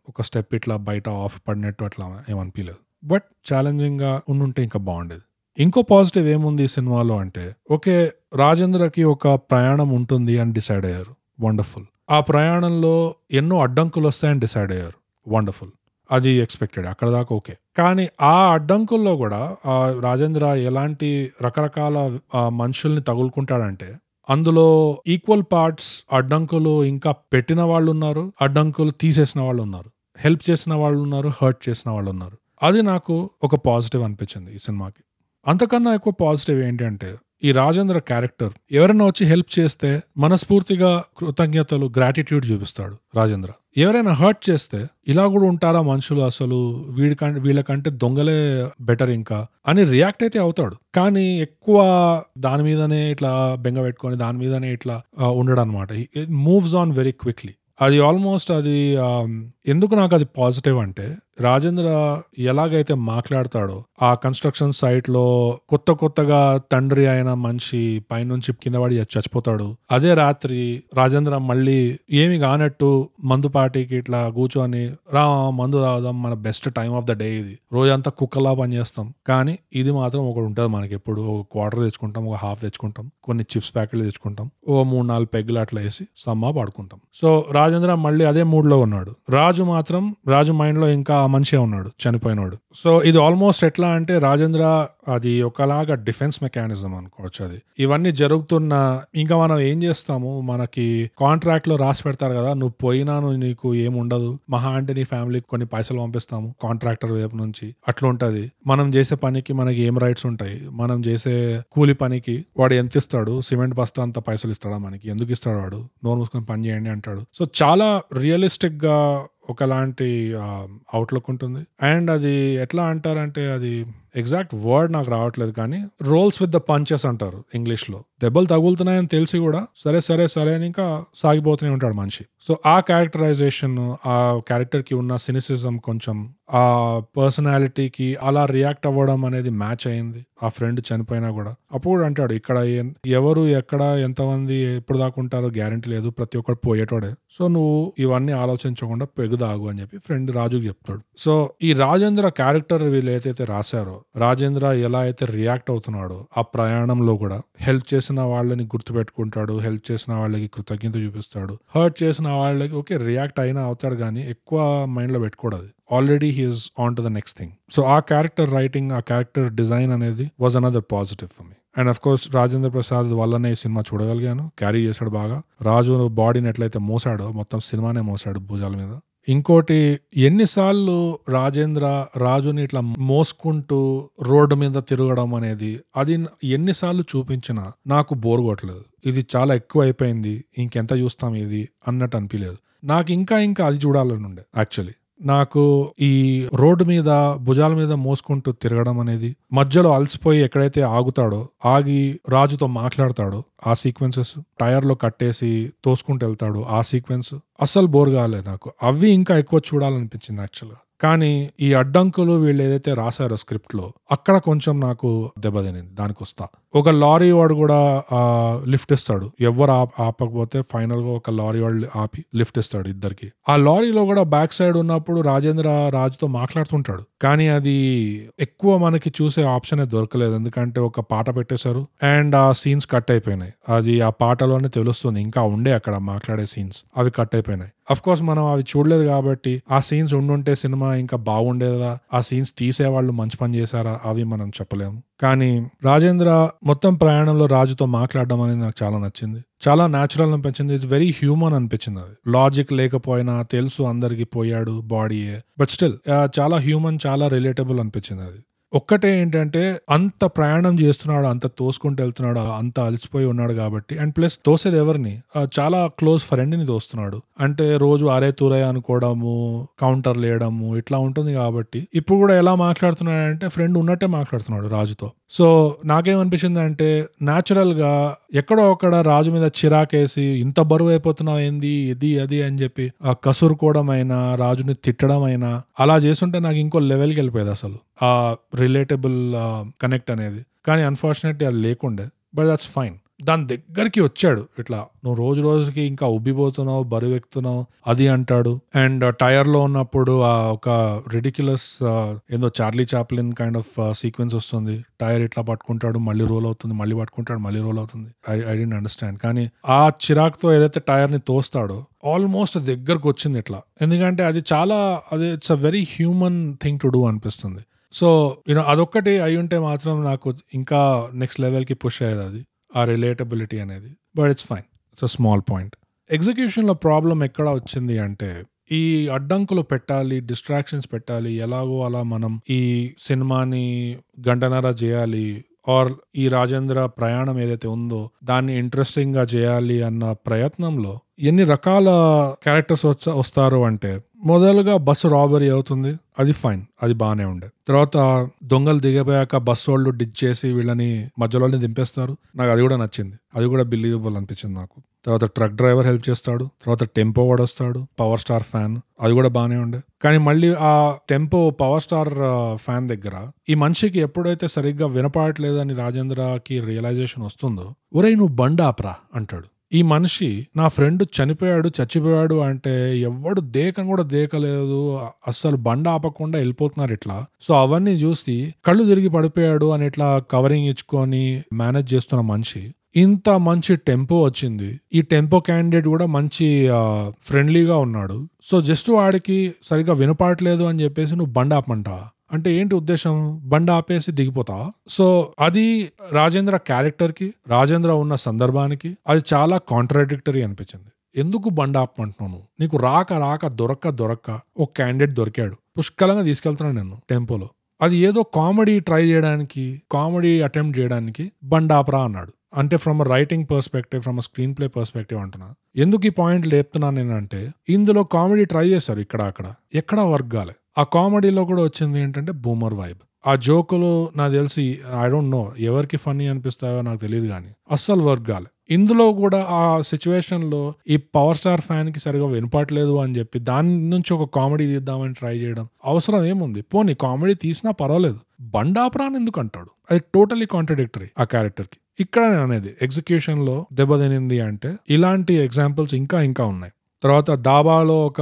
ఒక స్టెప్ ఇట్లా బయట ఆఫ్ పడినట్టు అట్లా ఏమనిపించలేదు బట్ ఛాలెంజింగ్గా ఉండుంటే ఇంకా బాగుండేది. ఇంకో పాజిటివ్ ఏముంది ఈ సినిమాలో అంటే ఓకే రాజేంద్రకి ఒక ప్రయాణం ఉంటుంది అని డిసైడ్ అయ్యారు. వండర్ఫుల్ ఆ ప్రయాణంలో ఎన్నో అడ్డంకులు వస్తాయని డిసైడ్ అయ్యారు. వండర్ఫుల్ అది ఎక్స్పెక్టెడ్ అక్కడ దాకా ఓకే కానీ ఆ అడ్డంకుల్లో కూడా ఆ రాజేంద్ర ఎలాంటి రకరకాల మనుషుల్ని తగులుకుంటాడంటే అందులో ఈక్వల్ పార్ట్స్ అడ్డంకులు ఇంకా పెట్టిన వాళ్ళు ఉన్నారు అడ్డంకులు తీసేసిన వాళ్ళు ఉన్నారు హెల్ప్ చేసిన వాళ్ళు ఉన్నారు హర్ట్ చేసిన వాళ్ళు ఉన్నారు. అది నాకు ఒక పాజిటివ్ అనిపించింది ఈ సినిమాకి. అంతకన్నా ఎక్కువ పాజిటివ్ ఏంటి అంటే ఈ రాజేంద్ర క్యారెక్టర్ ఎవరైనా వచ్చి హెల్ప్ చేస్తే మనస్ఫూర్తిగా కృతజ్ఞతలు గ్రాటిట్యూడ్ చూపిస్తాడు రాజేంద్ర. ఎవరైనా హర్ట్ చేస్తే ఇలా కూడా ఉంటారా మనుషులు అసలు? వీడికంటే వీళ్ళకంటే దొంగలే బెటర్ ఇంకా అని రియాక్ట్ అయితే అవుతాడు. కానీ ఎక్కువ దాని మీదనే ఇట్లా బెంగ పెట్టుకొని దాని మీదనే ఇట్లా ఉండడం అనమాట మూవ్స్ ఆన్ వెరీ క్విక్లీ అది ఆల్మోస్ట్ అది ఎందుకు నాకు అది పాజిటివ్ అంటే రాజేంద్ర ఎలాగైతే మాట్లాడతాడో ఆ కన్స్ట్రక్షన్ సైట్లో కొత్త కొత్తగా తండ్రి అయిన మనిషి పైనుంచి కింద పడి చచ్చిపోతాడు. అదే రాత్రి రాజేంద్ర మళ్ళీ ఏమి కానట్టు మందు పార్టీకి ఇట్లా కూర్చొని రా మందు తాగుదాం మన best time of the day ఇది. రోజంతా కుక్కలా పనిచేస్తాం కానీ ఇది మాత్రం ఒకటి ఉంటుంది మనకి ఎప్పుడు. ఒక క్వార్టర్ తెచ్చుకుంటాం ఒక హాఫ్ తెచ్చుకుంటాం కొన్ని చిప్స్ ప్యాకెట్లు తెచ్చుకుంటాం ఓ మూడు నాలుగు పెగ్గులు అట్లా వేసి సమ్మా పడుకుంటాం. సో రాజేంద్ర మళ్ళీ అదే మూడ్లో ఉన్నాడు. రాజు మాత్రం రాజు మైండ్లో ఇంకా మనిషే ఉన్నాడు చనిపోయినాడు. సో ఇది ఆల్మోస్ట్ ఎట్లా అంటే రాజేంద్ర అది ఒకలాగా డిఫెన్స్ మెకానిజం అనుకోవచ్చు అది. ఇవన్నీ జరుగుతున్న ఇంకా మనం ఏం చేస్తాము? మనకి కాంట్రాక్ట్లో రాసి పెడతారు కదా నువ్వు పోయినా నువ్వు నీకు ఏముండదు మహా అంటే నీ ఫ్యామిలీకి కొన్ని పైసలు పంపిస్తాము కాంట్రాక్టర్ వైపు నుంచి. అట్లా ఉంటది. మనం చేసే పనికి మనకి ఏం రైట్స్ ఉంటాయి? మనం చేసే కూలి పనికి వాడు ఎంత ఇస్తాడు? సిమెంట్ బస్తా అంత పైసలు ఇస్తాడా మనకి? ఎందుకు ఇస్తాడు వాడు? నోరు మూసుకొని పని చేయండి అంటాడు. సో చాలా రియలిస్టిక్గా ఒకలాంటి అవుట్లుక్ ఉంటుంది. అండ్ అది ఎట్లా అంటారంటే అది ఎగ్జాక్ట్ వర్డ్ నాకు రావట్లేదు కానీ రోల్స్ విత్ ద పంచెస్ అంటారు ఇంగ్లీష్లో దెబ్బలు తగులుతున్నాయని తెలిసి కూడా సరే సరే సరే అని ఇంకా సాగిపోతూనే ఉంటాడు మనిషి. సో ఆ క్యారెక్టరైజేషన్ ఆ క్యారెక్టర్కి ఉన్న సినిసిజం కొంచెం ఆ పర్సనాలిటీకి అలా రియాక్ట్ అవ్వడం అనేది మ్యాచ్ అయింది. ఆ ఫ్రెండ్ చనిపోయినా కూడా. అప్పుడు అంటాడు ఇక్కడ ఎవరు ఎక్కడ ఎంతమంది ఎప్పుడు దాకా ఉంటారో గ్యారంటీ లేదు. ప్రతి ఒక్కరు పోయేటోడే. సో నువ్వు ఇవన్నీ ఆలోచించకుండా పెగుదాగు అని చెప్పి ఫ్రెండ్ రాజుకి చెప్తాడు. సో ఈ రాజేంద్ర క్యారెక్టర్ వీళ్ళు ఏదైతే రాశారో రాజేంద్ర ఎలా అయితే రియాక్ట్ అవుతున్నాడో ఆ ప్రయాణంలో కూడా హెల్ప్ చేసిన వాళ్ళని గుర్తుపెట్టుకుంటాడు హెల్ప్ చేసిన వాళ్ళకి కృతజ్ఞత చూపిస్తాడు. హర్ట్ చేసిన వాళ్ళకి ఓకే రియాక్ట్ అయినా అవుతాడు కానీ ఎక్కువ మైండ్లో పెట్టుకోడదు already he's on to the next thing so ఆ క్యారెక్టర్ రైటింగ్ ఆ క్యారెక్టర్ డిజైన్ అనేది was another positive for me and of course Rajendra Prasad వల్లనే ఈ సినిమా చూడగలిగాను. క్యారీ చేశాడు బాగా. రాజు బాడీని ఎట్లయితే మోసాడో మొత్తం సినిమానే మోసాడు భుజాల మీద. ఇంకోటి ఎన్నిసార్లు రాజేంద్ర రాజుని ఇట్లా మోసుకుంటూ రోడ్డు మీద తిరగడం అనేది అది ఎన్నిసార్లు చూపించినా నాకు బోర్ కొట్టలేదు. ఇది చాలా ఎక్కువ అయిపోయింది ఇంకెంత చూస్తాం ఇది అన్నట్టు అనిపించలేదు నాకు ఇంకా ఇంకా అది చూడాలని ఉండే యాక్చువల్లీ నాకు ఈ రోడ్డు మీద భుజాల మీద మోసుకుంటూ తిరగడం అనేది మధ్యలో అలసిపోయి ఎక్కడైతే ఆగుతాడో ఆగి రాజుతో మాట్లాడతాడో ఆ సీక్వెన్సెస్ టైర్లో కట్టేసి తోసుకుంటూ వెళ్తాడు ఆ సీక్వెన్స్. అస్సలు బోర్ కాలే నాకు. అవి ఇంకా ఎక్కువ చూడాలనిపించింది యాక్చువల్గా కానీ ఈ అడ్డంకులు వీళ్ళు ఏదైతే రాశారో స్క్రిప్ట్లో అక్కడ కొంచెం నాకు దెబ్బతినింది. దానికి వస్తా ఒక లారీ వాడు కూడా లిఫ్ట్ ఇస్తాడు. ఎవరు ఆప ఆపకపోతే ఫైనల్గా ఒక లారీ వాడు ఆపి లిఫ్ట్ ఇస్తాడు ఇద్దరికి. ఆ లారీలో కూడా బ్యాక్ సైడ్ ఉన్నప్పుడు రాజేంద్ర రాజుతో మాట్లాడుతుంటాడు. కానీ అది ఎక్కువ మనకి చూసే ఆప్షన్ దొరకలేదు. ఎందుకంటే ఒక పాట పెట్టేశారు అండ్ ఆ సీన్స్ కట్ అయిపోయినాయి. అది ఆ పాటలోనే తెలుస్తుంది. ఇంకా ఉండే అక్కడ మాట్లాడే సీన్స్. అవి కట్ అయిపోయినాయి. అఫ్ కోర్స్ మనం అవి చూడలేదు కాబట్టి ఆ సీన్స్ ఉండుంటే సినిమా ఇంకా బాగుండేదా? ఆ సీన్స్ తీసేవాళ్ళు మంచి పని చేశారా? అవి మనం చెప్పలేము. కానీ రాజేంద్ర మొత్తం ప్రయాణంలో రాజుతో మాట్లాడడం అనేది నాకు చాలా నచ్చింది. చాలా న్యాచురల్ అనిపించింది. ఇట్స్ వెరీ హ్యూమన్ అనిపించింది అది. లాజిక్ లేకపోయినా తెలుసు అందరికి పోయాడు బాడీయే బట్ స్టిల్ చాలా హ్యూమన్ చాలా రిలేటబుల్ అనిపించింది అది. ఒక్కటే ఏంటంటే అంత ప్రయాణం చేస్తున్నాడు అంత తోసుకుంటూ వెళ్తున్నాడు అంత అలసిపోయి ఉన్నాడు కాబట్టి అండ్ ప్లస్ తోసేది ఎవరిని? చాలా క్లోజ్ ఫ్రెండ్ని తోస్తున్నాడు. అంటే రోజు అరే తూరే అనుకోవడము కౌంటర్ లేయడము ఇట్లా ఉంటుంది కాబట్టి ఇప్పుడు కూడా ఎలా మాట్లాడుతున్నాడంటే ఫ్రెండ్ ఉన్నట్టే మాట్లాడుతున్నాడు రాజుతో. సో నాకేమనిపించింది అంటే గా ఎక్కడో అక్కడ రాజు మీద చిరాకేసి ఇంత బరువు అయిపోతున్నావు ఏంది? ఇది అది అని చెప్పి ఆ కసురుకోవడం అయినా రాజుని తిట్టడం అయినా అలా చేస్తుంటే నాకు ఇంకో లెవెల్కి వెళ్ళిపోయేది అసలు. ఆ రిలేటబుల్ కనెక్ట్ అనేది. కానీ అన్ఫార్చునేట్లీ అది లేకుండే. బట్ దట్స్ ఫైన్ దాని దగ్గరికి వచ్చాడు. ఇట్లా నువ్వు రోజు రోజుకి ఇంకా ఉబ్బిపోతున్నావు బరువు ఎక్కుతున్నావు అది అంటాడు. అండ్ టైర్లో ఉన్నప్పుడు ఆ ఒక రెడిక్యులస్ ఏదో Charlie Chaplin kind of sequence వస్తుంది. టైర్ ఇట్లా పట్టుకుంటాడు మళ్ళీ రోల్ అవుతుంది మళ్ళీ పట్టుకుంటాడు మళ్ళీ రోల్ అవుతుంది. ఐ ఐ డెంట్ అండర్స్టాండ్ కానీ ఆ చిరాక్తో ఏదైతే టైర్ని తోస్తాడో ఆల్మోస్ట్ దగ్గరకు వచ్చింది ఇట్లా. ఎందుకంటే అది చాలా అది it's a very human thing to do అనిపిస్తుంది. సో యూనో అదొక్కటి అయి ఉంటే మాత్రం నాకు ఇంకా నెక్స్ట్ లెవెల్కి పుష్ అయ్యేది అది ఆ రిలేటబిలిటీ అనేది. But it's fine it's a small point ఎగ్జిక్యూషన్లో problem ఎక్కడ వచ్చింది అంటే ఈ అడ్డంకులు పెట్టాలి డిస్ట్రాక్షన్స్ పెట్టాలి ఎలాగో అలా మనం ఈ సినిమాని గంటన్నర చేయాలి ఆర్ ఈ రాజేంద్ర ప్రయాణం ఏదైతే ఉందో దాన్ని ఇంట్రెస్టింగ్గా చేయాలి అన్న ప్రయత్నంలో ఎన్ని రకాల క్యారెక్టర్స్ వస్తారు అంటే మొదలుగా బస్సు రాబరీ అవుతుంది. అది ఫైన్. అది బాగానే ఉండే. తర్వాత దొంగలు దిగిపోయాక బస్సు వాళ్ళు డిచ్ చేసి వీళ్ళని మధ్యలోనే దింపేస్తారు. నాకు అది కూడా నచ్చింది. అది కూడా బిలీవబుల్ అనిపించింది నాకు. తర్వాత ట్రక్ డ్రైవర్ హెల్ప్ చేస్తాడు. తర్వాత టెంపో వాడు వస్తాడు పవర్ స్టార్ ఫ్యాన్. అది కూడా బాగానే ఉండే. కానీ మళ్ళీ ఆ టెంపో పవర్ స్టార్ ఫ్యాన్ దగ్గర ఈ మనిషికి ఎప్పుడైతే సరిగ్గా వినపడట్లేదని రాజేంద్రకి రియలైజేషన్ వస్తుందో ఒరే నువ్వు బండాప్రా అంటాడు. ఈ మనిషి నా ఫ్రెండ్ చనిపోయాడు చచ్చిపోయాడు అంటే ఎవడు దేకం కూడా దేకలేదు అస్సలు బండ ఆపకుండా వెళ్ళిపోతున్నారు ఇట్లా. సో అవన్నీ చూసి కళ్ళు తిరిగి పడిపోయాడు అని ఇట్లా కవరింగ్ ఇచ్చుకొని మేనేజ్ చేస్తున్న మనిషి. ఇంత మంచి టెంపో వచ్చింది. ఈ టెంపో క్యాండిడేట్ కూడా మంచి ఫ్రెండ్లీగా ఉన్నాడు. సో జస్ట్ వాడికి సరిగ్గా వినపడలేదు అని చెప్పేసి నువ్వు బండి ఆపమంటావా? అంటే ఏంటి ఉద్దేశం? బండి ఆపేసి దిగిపోతావా సో అది రాజేంద్ర క్యారెక్టర్కి రాజేంద్ర ఉన్న సందర్భానికి అది చాలా కాంట్రాడిక్టరీ అనిపించింది. ఎందుకు బండి ఆపమంటున్నాను నీకు రాక రాక దొరక్క దొరక్క ఒక క్యాండిడేట్ దొరికాడు. పుష్కలంగా తీసుకెళ్తున్నాను నేను టెంపోలో. అది ఏదో కామెడీ ట్రై చేయడానికి కామెడీ అటెంప్ట్ చేయడానికి బండాపరా అన్నాడు. అంటే from writing perspective from screenplay perspective అంటున్నా. ఎందుకు ఈ పాయింట్ లేపుతున్నాను నేనంటే ఇందులో కామెడీ ట్రై చేశారు ఇక్కడ అక్కడ. ఎక్కడా వర్క్ కాలే ఆ కామెడీలో కూడా వచ్చింది ఏంటంటే బూమర్ వైబ్ ఆ జోకులు నాకు తెలిసి ఐ డోంట్ నో ఎవరికి ఫన్నీ అనిపిస్తాయో నాకు తెలియదు కానీ అస్సలు వర్క్ కాలే. ఇందులో కూడా ఆ సిచ్యువేషన్లో ఈ పవర్ స్టార్ ఫ్యాన్కి సరిగా వినపట్లేదు అని చెప్పి దాని నుంచి ఒక కామెడీ తీద్దామని ట్రై చేయడం అవసరం ఏముంది? పోనీ కామెడీ తీసినా పర్వాలేదు. బండాపురాన్ ఎందుకు అంటాడు? అది టోటలీ కాంట్రడిక్టరీ ఆ క్యారెక్టర్కి ఇక్కడ అనేది ఎగ్జిక్యూషన్లో దెబ్బతినింది అంటే ఇలాంటి ఎగ్జాంపుల్స్ ఇంకా ఇంకా ఉన్నాయి. తర్వాత దాబాలో ఒక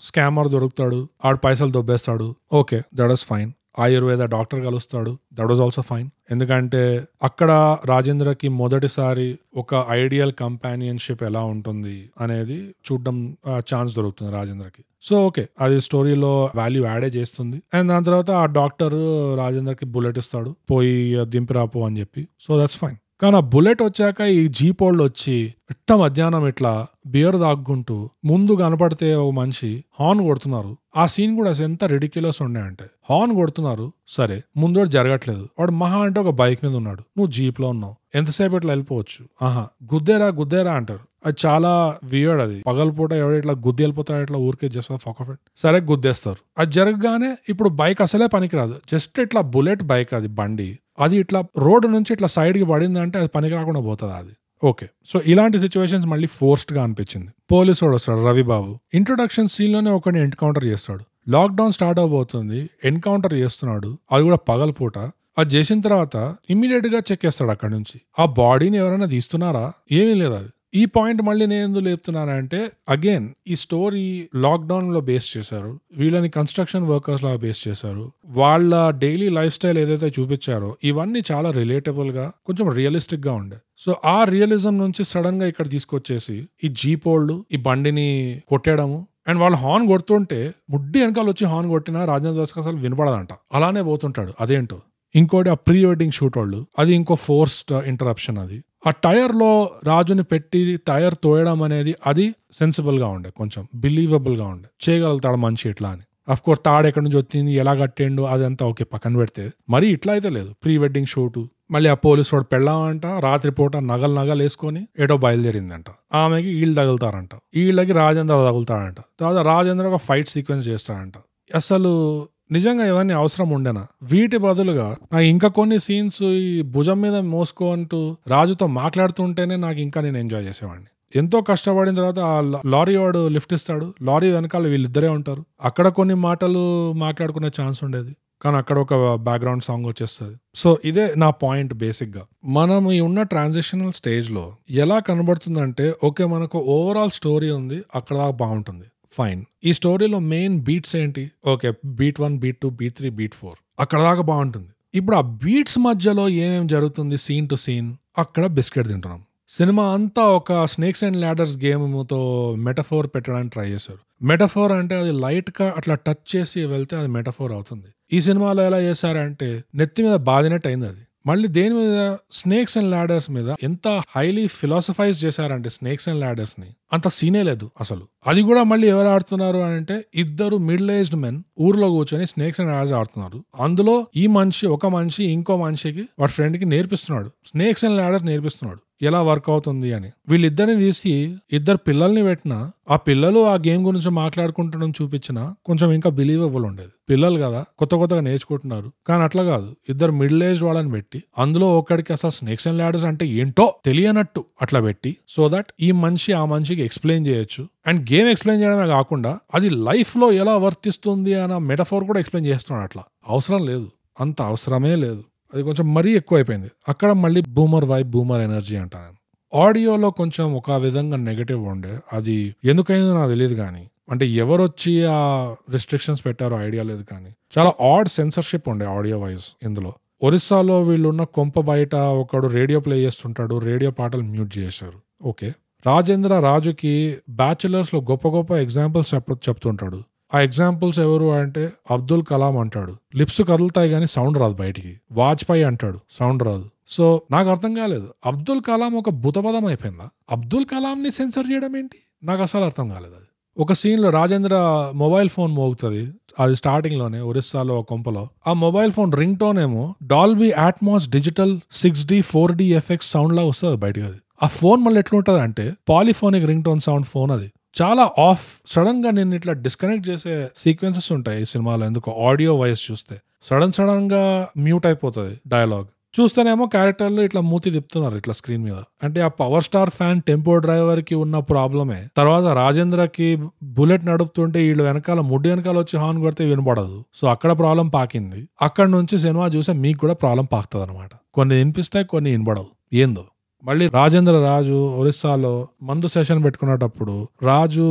స్కామర్ దొరుకుతాడు. ఆడు పైసలు దొబ్బేస్తాడు. Okay that is fine Ayurveda doctor కలుస్తాడు. దట్ వాజ్ ఆల్సో ఫైన్ ఎందుకంటే అక్కడ రాజేంద్రకి మొదటిసారి ఒక ఐడియల్ కంపానియన్షిప్ ఎలా ఉంటుంది అనేది చూడడం ఛాన్స్ దొరుకుతుంది రాజేంద్రకి. సో ఓకే అది స్టోరీలో వాల్యూ యాడే చేస్తుంది. అండ్ దాని తర్వాత ఆ డాక్టర్ రాజేంద్రకి బుల్లెట్ ఇస్తాడు. పోయి దింపిరాపో అని చెప్పి. సో దట్స్ ఫైన్ కానీ ఆ బుల్లెట్ వచ్చాక ఈ జీప్ వాళ్ళు వచ్చి ఇట్ట మధ్యాహ్నం ఇట్లా బియర్ దాక్కుంటూ ముందు కనపడితే ఒక మనిషి హార్న్ కొడుతున్నారు. ఆ సీన్ కూడా ఎంత రెడిక్యులస్ ఉండే అంటే హార్న్ కొడుతున్నారు. సరే ముందు వాడు జరగట్లేదు. వాడు మహా అంటే ఒక బైక్ మీద ఉన్నాడు. నువ్వు జీప్లో ఉన్నావు. ఎంతసేపు ఇట్లా వెళ్ళిపోవచ్చు? ఆహా గుద్దేరా గుద్దేరా అంటారు. అది చాలా వియర్డ్ అది. పగలపూట ఎవడ ఇట్లా గుద్ది వెళ్ళిపోతాడు ఇట్లా ఊరికే జస్ట్ ఫక్ ఆఫ్ ఇట్ సరే గుద్దేస్తారు. అది జరగగానే ఇప్పుడు బైక్ అసలే పనికిరాదు. జస్ట్ ఇట్లా బుల్లెట్ బైక్ అది బండి. అది ఇట్లా రోడ్డు నుంచి ఇట్లా సైడ్కి పడిందంటే అది పనికి రాకుండా పోతుంది అది? ఓకే. సో ఇలాంటి సిచ్యువేషన్స్ మళ్ళీ ఫోర్స్డ్గా అనిపించింది. పోలీసు వాడు వస్తాడు రవిబాబు. ఇంట్రొడక్షన్ సీన్లోనే ఒకటి ఎన్కౌంటర్ చేస్తాడు. లాక్డౌన్ స్టార్ట్ అవబోతుంది ఎన్కౌంటర్ చేస్తున్నాడు అది కూడా పగలపూట అది చేసిన తర్వాత ఇమ్మీడియట్గా చెక్ చేస్తాడు అక్కడ నుంచి. ఆ బాడీని ఎవరైనా తీస్తున్నారా? ఏమీ లేదు అది. ఈ పాయింట్ మళ్ళీ నేను ఎందుకు లేపుతున్నానంటే అగైన్ ఈ స్టోరీ లాక్డౌన్లో బేస్ చేశారు. వీళ్ళని కన్స్ట్రక్షన్ వర్కర్స్ లాగా బేస్ చేశారు. వాళ్ళ డైలీ లైఫ్ స్టైల్ ఏదైతే చూపించారో ఇవన్నీ చాలా రిలేటబుల్గా కొంచెం రియలిస్టిక్గా ఉండే. సో ఆ రియలిజం నుంచి సడన్గా ఇక్కడ తీసుకొచ్చేసి ఈ జీపోళ్ళు ఈ బండిని కొట్టేయడము అండ్ వాళ్ళు హార్న్ కొడుతుంటే ముడ్డి వెనకాల వచ్చి హార్న్ కొట్టినా రాజేంద్ర దాస్కి అసలు వినపడదంట. అలానే పోతుంటాడు. అదేంటో? ఇంకోటి ఆ ప్రీ వెడ్డింగ్ షూట్ వాళ్ళు. అది ఇంకో ఫోర్స్డ్ ఇంటరప్షన్ అది. ఆ టైర్లో రాజుని పెట్టి టైర్ తోయడం అనేది అది సెన్సిబుల్గా ఉండే కొంచెం బిలీవబుల్గా ఉండే. చేయగలుగుతాడు మంచి ఇట్లా అని. అఫ్ కోర్స్ తాడు ఎక్కడి నుంచి వచ్చింది ఎలా కట్టిండు అదంతా ఓకే పక్కన పెడితే. మరి ఇట్లా అయితే లేదు. ప్రీ వెడ్డింగ్ షూట్ మళ్ళీ ఆ పోలీసు వాడు పెళ్ళామంట రాత్రిపూట నగలు నగలు వేసుకొని ఏటో బయలుదేరిందంట. ఆమెకి వీళ్ళు తగులుతారంట. వీళ్ళకి రాజేంద్ర తగులుతాడంట. తర్వాత రాజేంద్ర ఒక ఫైట్ సీక్వెన్స్ చేస్తాడంట. అసలు నిజంగా ఇవన్నీ అవసరం ఉండేనా? వీటి బదులుగా నాకు ఇంకా కొన్ని సీన్స్ ఈ భుజం మీద మోసుకో అంటూ రాజుతో మాట్లాడుతుంటేనే నాకు ఇంకా నేను ఎంజాయ్ చేసేవాడిని. ఎంతో కష్టపడిన తర్వాత ఆ లారీ వాడు లిఫ్ట్ ఇస్తాడు. లారీ వెనకాల వీళ్ళిద్దరే ఉంటారు. అక్కడ కొన్ని మాటలు మాట్లాడుకునే ఛాన్స్ ఉండేది. కానీ అక్కడ ఒక బ్యాక్గ్రౌండ్ సాంగ్ వచ్చేస్తుంది. సో ఇదే నా పాయింట్ బేసిక్గా. మనం ఈ ఉన్న ట్రాన్సిషనల్ స్టేజ్లో ఎలా కనబడుతుందంటే ఓకే మనకు ఓవరాల్ స్టోరీ ఉంది అక్కడ దాకా బాగుంటుంది. ఫైన్ ఈ స్టోరీలో మెయిన్ బీట్స్ ఏంటి? Okay beat one beat two beat three beat four అక్కడ దాకా బాగుంటుంది. ఇప్పుడు ఆ బీట్స్ మధ్యలో ఏమేమి జరుగుతుంది సీన్ టు సీన్ అక్కడ బిస్కెట్ తింటున్నాం. సినిమా అంతా ఒక స్నేక్స్ అండ్ ల్యాడర్స్ గేమ్తో మెటఫోర్ పెట్టడానికి ట్రై చేశారు. మెటఫోర్ అంటే అది లైట్గా అట్లా టచ్ చేసి వెళ్తే అది మెటఫోర్ అవుతుంది. ఈ సినిమాలో ఎలా చేశారంటే నెత్తి మీద బాధినట్టు అయింది అది. మళ్ళీ దేని మీద? స్నేక్స్ అండ్ లాడర్స్ మీద. ఎంత హైలీ ఫిలాసఫైజ్ చేశారంటే స్నేక్స్ అండ్ లాడర్స్ని అంత సీనే లేదు అసలు. అది కూడా మళ్ళీ ఎవరు ఆడుతున్నారు అని అంటే ఇద్దరు మిడిల్ ఏజ్డ్ మెన్ ఊర్లో కూర్చొని స్నేక్స్ అండ్ లాడర్స్ ఆడుతున్నారు. అందులో ఈ మనిషి ఒక మనిషి ఇంకో మనిషికి వాడి ఫ్రెండ్కి నేర్పిస్తున్నాడు. స్నేక్స్ అండ్ లాడర్స్ నేర్పిస్తున్నాడు. ఎలా వర్క్ అవుతుంది అని. వీళ్ళిద్దరిని తీసి ఇద్దరు పిల్లల్ని పెట్టిన ఆ పిల్లలు ఆ గేమ్ గురించి మాట్లాడుకుంటడం చూపించినా కొంచెం ఇంకా బిలీవబుల్ ఉండేది. పిల్లలు కదా కొత్త కొత్తగా నేర్చుకుంటున్నారు. కానీ అట్లా కాదు. ఇద్దరు మిడిల్ ఏజ్ వాళ్ళని పెట్టి అందులో ఒకడికి అసలు స్నేక్స్ అండ్ ల్యాడర్స్ అంటే ఏంటో తెలియనట్టు అట్లా పెట్టి సో దట్ ఈ మనిషి ఆ మనిషికి ఎక్స్ప్లెయిన్ చేయొచ్చు. అండ్ గేమ్ ఎక్స్ప్లెయిన్ చేయడమే కాకుండా అది లైఫ్లో ఎలా వర్తిస్తుంది అన్న మెటఫోర్ కూడా ఎక్స్ప్లెయిన్ చేస్తున్నాడు అట్లా. అవసరం లేదు. అంత అవసరమే లేదు. అది కొంచెం మరీ ఎక్కువ అయిపోయింది అక్కడ మళ్ళీ బూమర్ వైబ్ బూమర్ ఎనర్జీ అంటాను ఆడియోలో కొంచెం ఒక విధంగా నెగటివ్ ఉండే. అది ఎందుకైందో నాకు తెలియదు కానీ అంటే ఎవరొచ్చి ఆ రిస్ట్రిక్షన్స్ పెట్టారో ఐడియా లేదు కానీ చాలా ఆడ్ సెన్సర్షిప్ ఉండే ఆడియో వైజ్ ఇందులో. ఒరిస్సాలో వీళ్ళున్న కొంప బయట ఒకడు రేడియో ప్లే చేస్తుంటాడు రేడియో పాటలు మ్యూట్ చేశారు. ఓకే రాజేంద్ర రాజుకి బ్యాచులర్స్లో గొప్ప గొప్ప ఎగ్జాంపుల్స్ చెప్ప చెప్తుంటాడు. ఆ ఎగ్జాంపుల్స్ ఎవరు అంటే అబ్దుల్ కలాం అంటాడు. లిప్స్ కదులుతాయి కానీ సౌండ్ రాదు బయటికి. వాజ్పేయి అంటాడు. సౌండ్ రాదు. సో నాకు అర్థం కాలేదు. అబ్దుల్ కలాం ఒక భూతపదం అయిపోయిందా? అబ్దుల్ కలాం ని సెన్సర్ చేయడం ఏంటి? నాకు అసలు అర్థం కాలేదు అది. ఒక సీన్లో రాజేంద్ర మొబైల్ ఫోన్ మోగుతుంది. అది స్టార్టింగ్లోనే ఒరిస్సాలో ఒక కొంపలో. ఆ మొబైల్ ఫోన్ రింగ్ టోన్ ఏమో Dolby Atmos digital six D four D FX sound లా వస్తుంది బయటకు అది. ఆ ఫోన్ మళ్ళీ ఎట్లుంటది అంటే polyphonic ring tone sound phone అది. చాలా ఆఫ్ సడన్గా నేను ఇట్లా డిస్కనెక్ట్ చేసే సీక్వెన్సెస్ ఉంటాయి ఈ సినిమాలో. ఎందుకు ఆడియో వాయిస్ చూస్తే. సడన్ సడన్గా మ్యూట్ అయిపోతుంది డైలాగ్ చూస్తేనేమో క్యారెక్టర్లు ఇట్లా మూతి తిప్పుతున్నారు ఇట్లా స్క్రీన్ మీద. అంటే ఆ పవర్ స్టార్ ఫ్యాన్ టెంపో డ్రైవర్కి ఉన్న ప్రాబ్లమే. తర్వాత రాజేంద్రకి బుల్లెట్ నడుపుతుంటే వీళ్ళు వెనకాల ముడ్డు వెనకాల వచ్చి హార్న్ కొడితే వినపడదు సో అక్కడ ప్రాబ్లం పాకింది. అక్కడ నుంచి సినిమా చూస్తే మీకు కూడా ప్రాబ్లం పాకుతుంది అనమాట కొన్ని వినిపిస్తాయి కొన్ని వినపడవు ఏందో? మళ్ళీ రాజేంద్ర రాజు ఒరిస్సాలో మందు సెషన్ పెట్టుకునేటప్పుడు రాజు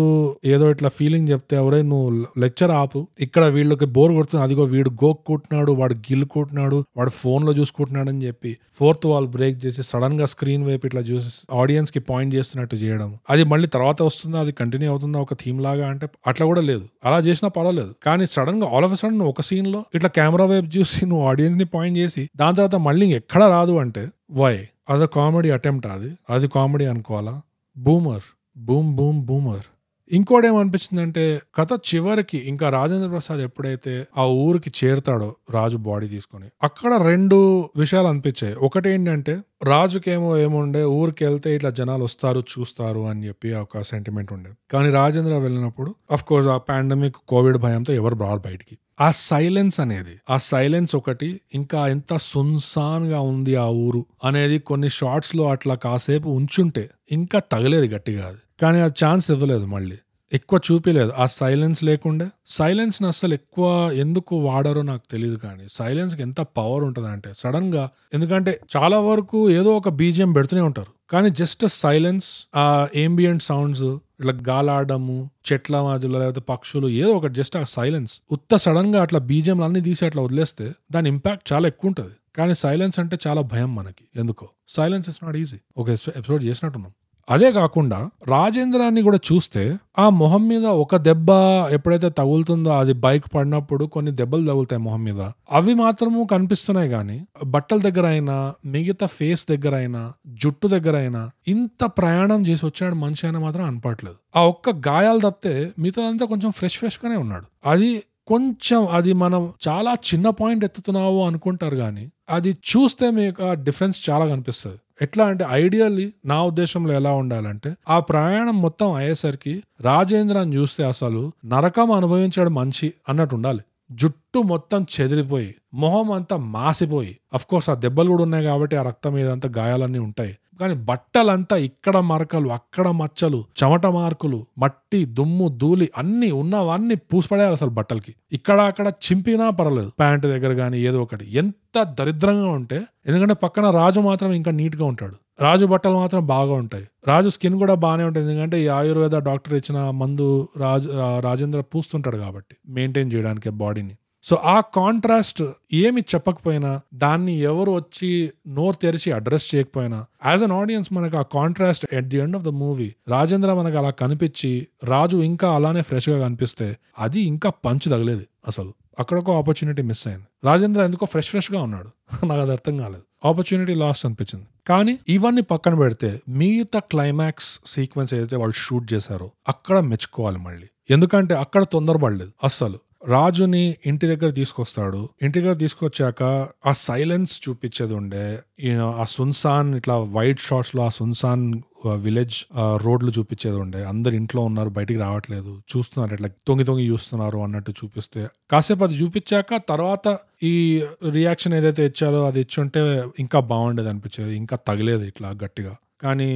ఏదో ఇట్లా ఫీలింగ్ చెప్తే ఎవరై నువ్వు లెక్చర్ ఆపు. ఇక్కడ వీళ్ళకి బోర్ కొడుతుంది. అదిగో వీడు గోక్కుంటున్నాడు వాడు గిల్లుకుంటున్నాడు వాడు ఫోన్లో చూసుకుంటున్నాడు అని చెప్పి ఫోర్త్ వాల్ బ్రేక్ చేసి సడన్గా స్క్రీన్ వైపు ఇట్లా చూసి ఆడియన్స్కి పాయింట్ చేస్తున్నట్టు చేయడం. అది మళ్ళీ తర్వాత వస్తుందా? అది కంటిన్యూ అవుతుందా? ఒక థీమ్ లాగా అంటే అట్లా కూడా లేదు. అలా చేసినా పర్వాలేదు. కానీ సడన్గా ఆల్ ఆఫ్ సడన్ ఒక సీన్లో ఇట్లా కెమెరా వైపు చూసి నువ్వు ఆడియన్స్ని పాయింట్ చేసి దాని తర్వాత మళ్ళీ ఎక్కడ రాదు అంటే వై అది కామెడీ అటెంప్ట్ అది. అది కామెడీ అనుకోవాలా? బూమర్. Boom boom boomer. ఇంకోటి ఏమనిపించిందంటే కథ చివరికి ఇంకా రాజేంద్ర ప్రసాద్ ఎప్పుడైతే ఆ ఊరికి చేరుతాడో రాజు బాడీ తీసుకొని అక్కడ రెండు విషయాలు అనిపించాయి. ఒకటి ఏంటంటే రాజుకేమో ఏముండే ఊరికి వెళ్తే ఇట్లా జనాలు వస్తారు చూస్తారు అని చెప్పి ఒక సెంటిమెంట్ ఉండే. కానీ రాజేంద్ర వెళ్ళినప్పుడు అఫ్ కోర్స్ ఆ పాండమిక్ కోవిడ్ భయంతో ఎవరు రారు బయటికి. ఆ సైలెన్స్ అనేది ఆ సైలెన్స్ ఒకటి ఇంకా ఎంత సున్సాన్గా ఉంది ఆ ఊరు అనేది కొన్ని షార్ట్స్లో అట్లా కాసేపు ఉంచుంటే ఇంకా తగలేదు గట్టిగా అది. కానీ ఆ ఛాన్స్ ఇవ్వలేదు మళ్ళీ. ఎక్కువ చూపించలేదు ఆ సైలెన్స్ లేకుండే. సైలెన్స్ని అస్సలు ఎక్కువ ఎందుకు వాడారో నాకు తెలియదు కానీ సైలెన్స్కి ఎంత పవర్ ఉంటుంది అంటే సడన్గా ఎందుకంటే చాలా వరకు ఏదో ఒక బీజిఎం పెడుతూనే ఉంటారు. కానీ జస్ట్ సైలెన్స్ ఆ ఏంబియంట్ సౌండ్స్ ఇట్లా గాలాడము చెట్ల మధ్యలో లేకపోతే పక్షులు ఏదో ఒకటి జస్ట్ ఆ సైలెన్స్ ఉత్త సడన్గా అట్లా బీజిఎంలు అన్ని తీసి అట్లా వదిలేస్తే దాని ఇంపాక్ట్ చాలా ఎక్కువ ఉంటుంది. కానీ సైలెన్స్ అంటే చాలా భయం మనకి. ఎందుకో? సైలెన్స్ ఇస్ నాట్ ఈజీ ఒక ఎపిసోడ్ చేసినట్టున్నాం. అదే కాకుండా రాజేంద్రాన్ని కూడా చూస్తే ఆ మొహం మీద ఒక దెబ్బ ఎప్పుడైతే తగులుతుందో అది బైక్ పడినప్పుడు కొన్ని దెబ్బలు తగులుతాయి మొహం మీద. అవి మాత్రము కనిపిస్తున్నాయి కానీ బట్టల దగ్గర అయినా మిగతా ఫేస్ దగ్గర అయినా జుట్టు దగ్గర అయినా ఇంత ప్రయాణం చేసి వచ్చాడు మనిషి అయినా మాత్రం అనపట్లేదు ఆ ఒక్క గాయాలు తప్పితే మిగతాదంతా కొంచెం ఫ్రెష్ ఫ్రెష్ గానే ఉన్నాడు. అది కొంచెం అది మనం చాలా చిన్న పాయింట్ ఎత్తుతున్నావు అనుకుంటారు కానీ అది చూస్తే మీకు ఆ డిఫరెన్స్ చాలా కనిపిస్తుంది. ఎట్లా అంటే ఐడియల్లీ నా ఉద్దేశంలో ఎలా ఉండాలంటే ఆ ప్రయాణం మొత్తం అయ్యేసరికి రాజేంద్రని చూస్తే అసలు నరకం అనుభవించడం మంచి అన్నట్టు ఉండాలి. జుట్టు మొత్తం చెదిరిపోయి మొహం అంతా మాసిపోయి అఫ్ కోర్స్ ఆ దెబ్బలు కూడా ఉన్నాయి కాబట్టి ఆ రక్తం అంత గాయాలన్నీ ఉంటాయి. కానీ బట్టలంతా ఇక్కడ మరకలు అక్కడ మచ్చలు చెమట మార్కులు మట్టి దుమ్ము ధూళి అన్ని ఉన్నవన్నీ పూసిపడేయాలి అసలు బట్టలకి. ఇక్కడ అక్కడ చింపినా పర్లేదు. ప్యాంట్ దగ్గర కానీ ఏదో ఒకటి. ఎంత దరిద్రంగా ఉంటే ఎందుకంటే పక్కన రాజు మాత్రం ఇంకా నీట్గా ఉంటాడు. రాజు బట్టలు మాత్రం బాగా ఉంటాయి. రాజు స్కిన్ కూడా బాగానే ఉంటుంది. ఎందుకంటే ఈ ఆయుర్వేద డాక్టర్ ఇచ్చిన మందు రాజు రాజేంద్ర పూస్తుంటాడు కాబట్టి. మెయింటైన్ చేయడానికి బాడీని. సో ఆ కాంట్రాస్ట్ ఏమి చెప్పకపోయినా దాన్ని ఎవరు వచ్చి నోరు తెరిచి అడ్రస్ చేయకపోయినా యాజ్ అన్ ఆడియన్స్ మనకు ఆ contrast at the end of the movie Rajendra మనకు అలా కనిపించి రాజు ఇంకా అలానే ఫ్రెష్గా కనిపిస్తే అది ఇంకా పంచ్ తగలేదు అసలు. అక్కడ ఒక ఆపర్చునిటీ మిస్ అయింది. రాజేంద్ర ఎందుకో ఫ్రెష్ ఫ్రెష్గా ఉన్నాడు. నాకు అది అర్థం కాలేదు. ఆపర్చునిటీ లాస్ట్ అనిపించింది. కానీ ఇవన్నీ పక్కన పెడితే మిగతా క్లైమాక్స్ సీక్వెన్స్ ఏదైతే వాళ్ళు షూట్ చేశారో అక్కడ మెచ్చుకోవాలి మళ్ళీ. ఎందుకంటే అక్కడ తొందరపడలేదు అస్సలు. రాజుని ఇంటి దగ్గర తీసుకొస్తాడు. ఇంటి దగ్గర తీసుకొచ్చాక ఆ సైలెన్స్ చూపించేది ఉండే. ఆ సున్సాన్ ఇట్లా వైట్ షార్ట్స్లో ఆ సున్సాన్ విలేజ్ రోడ్లు చూపించేది ఉండే. అందరు ఇంట్లో ఉన్నారు బయటికి రావట్లేదు. చూస్తున్నారు ఇట్లా తొంగి తొంగి చూస్తున్నారు అన్నట్టు చూపిస్తే. కాసేపు అది చూపించాక తర్వాత ఈ రియాక్షన్ ఏదైతే ఇచ్చారో అది ఇచ్చుంటే ఇంకా బాగుండేది అనిపించేది. ఇంకా తగిలేదు ఇట్లా గట్టిగా. కానీ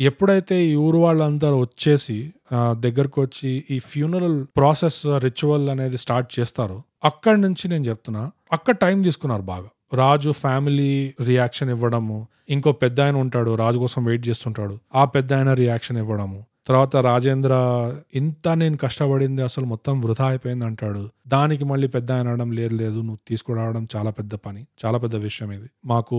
ఎప్పుడైతే ఈ ఊరు వాళ్ళందరూ వచ్చేసి దగ్గరకు వచ్చి ఈ ఫ్యూనరల్ ప్రాసెస్ రిచువల్ అనేది స్టార్ట్ చేస్తారో అక్కడి నుంచి నేను చెప్తున్నా అక్కడ టైం తీసుకున్నారు బాగా. రాజు ఫ్యామిలీ రియాక్షన్ ఇవ్వడము ఇంకో పెద్ద ఆయన ఉంటాడు రాజు కోసం వెయిట్ చేస్తుంటాడు ఆ పెద్ద ఆయన రియాక్షన్ ఇవ్వడము. తర్వాత రాజేంద్ర ఇంత నేను కష్టపడింది అసలు మొత్తం వృధా అయిపోయింది అంటాడు. దానికి మళ్ళీ పెద్ద ఆయన అనడం లేదు లేదు నువ్వు తీసుకురావడం చాలా పెద్ద పని చాలా పెద్ద విషయం ఇది. మాకు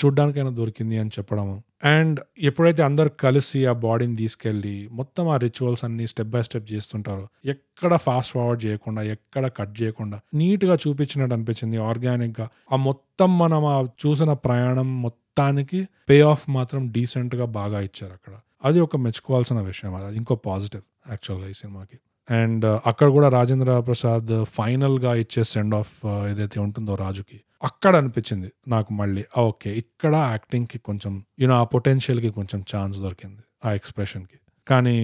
చూడ్డానికైనా దొరికింది అని చెప్పడము. అండ్ ఎప్పుడైతే అందరు కలిసి ఆ బాడీని తీసుకెళ్ళి మొత్తం ఆ రిచువల్స్ అన్ని స్టెప్ బై స్టెప్ చేస్తుంటారో ఎక్కడ ఫాస్ట్ ఫార్వర్డ్ చేయకుండా ఎక్కడ కట్ చేయకుండా నీట్గా చూపించినట్టు అనిపించింది ఆర్గానిక్గా. ఆ మొత్తం మనం ఆ చూసిన ప్రయాణం మొత్తానికి పే ఆఫ్ మాత్రం డీసెంట్గా బాగా ఇచ్చారు అక్కడ. అది ఒక మెచ్చుకోవాల్సిన విషయం. అది ఇంకో పాజిటివ్ యాక్చువల్గా ఈ సినిమాకి. అండ్ అక్కడ కూడా రాజేంద్ర ప్రసాద్ ఫైనల్గా ఇచ్చే సెండ్ ఆఫ్ ఏదైతే ఉంటుందో రాజుకి అక్కడ అనిపించింది నాకు మళ్ళీ. ఓకే ఇక్కడ యాక్టింగ్కి కొంచెం యూనో ఆ పొటెన్షియల్కి కొంచెం ఛాన్స్ దొరికింది ఆ ఎక్స్ప్రెషన్కి. కానీ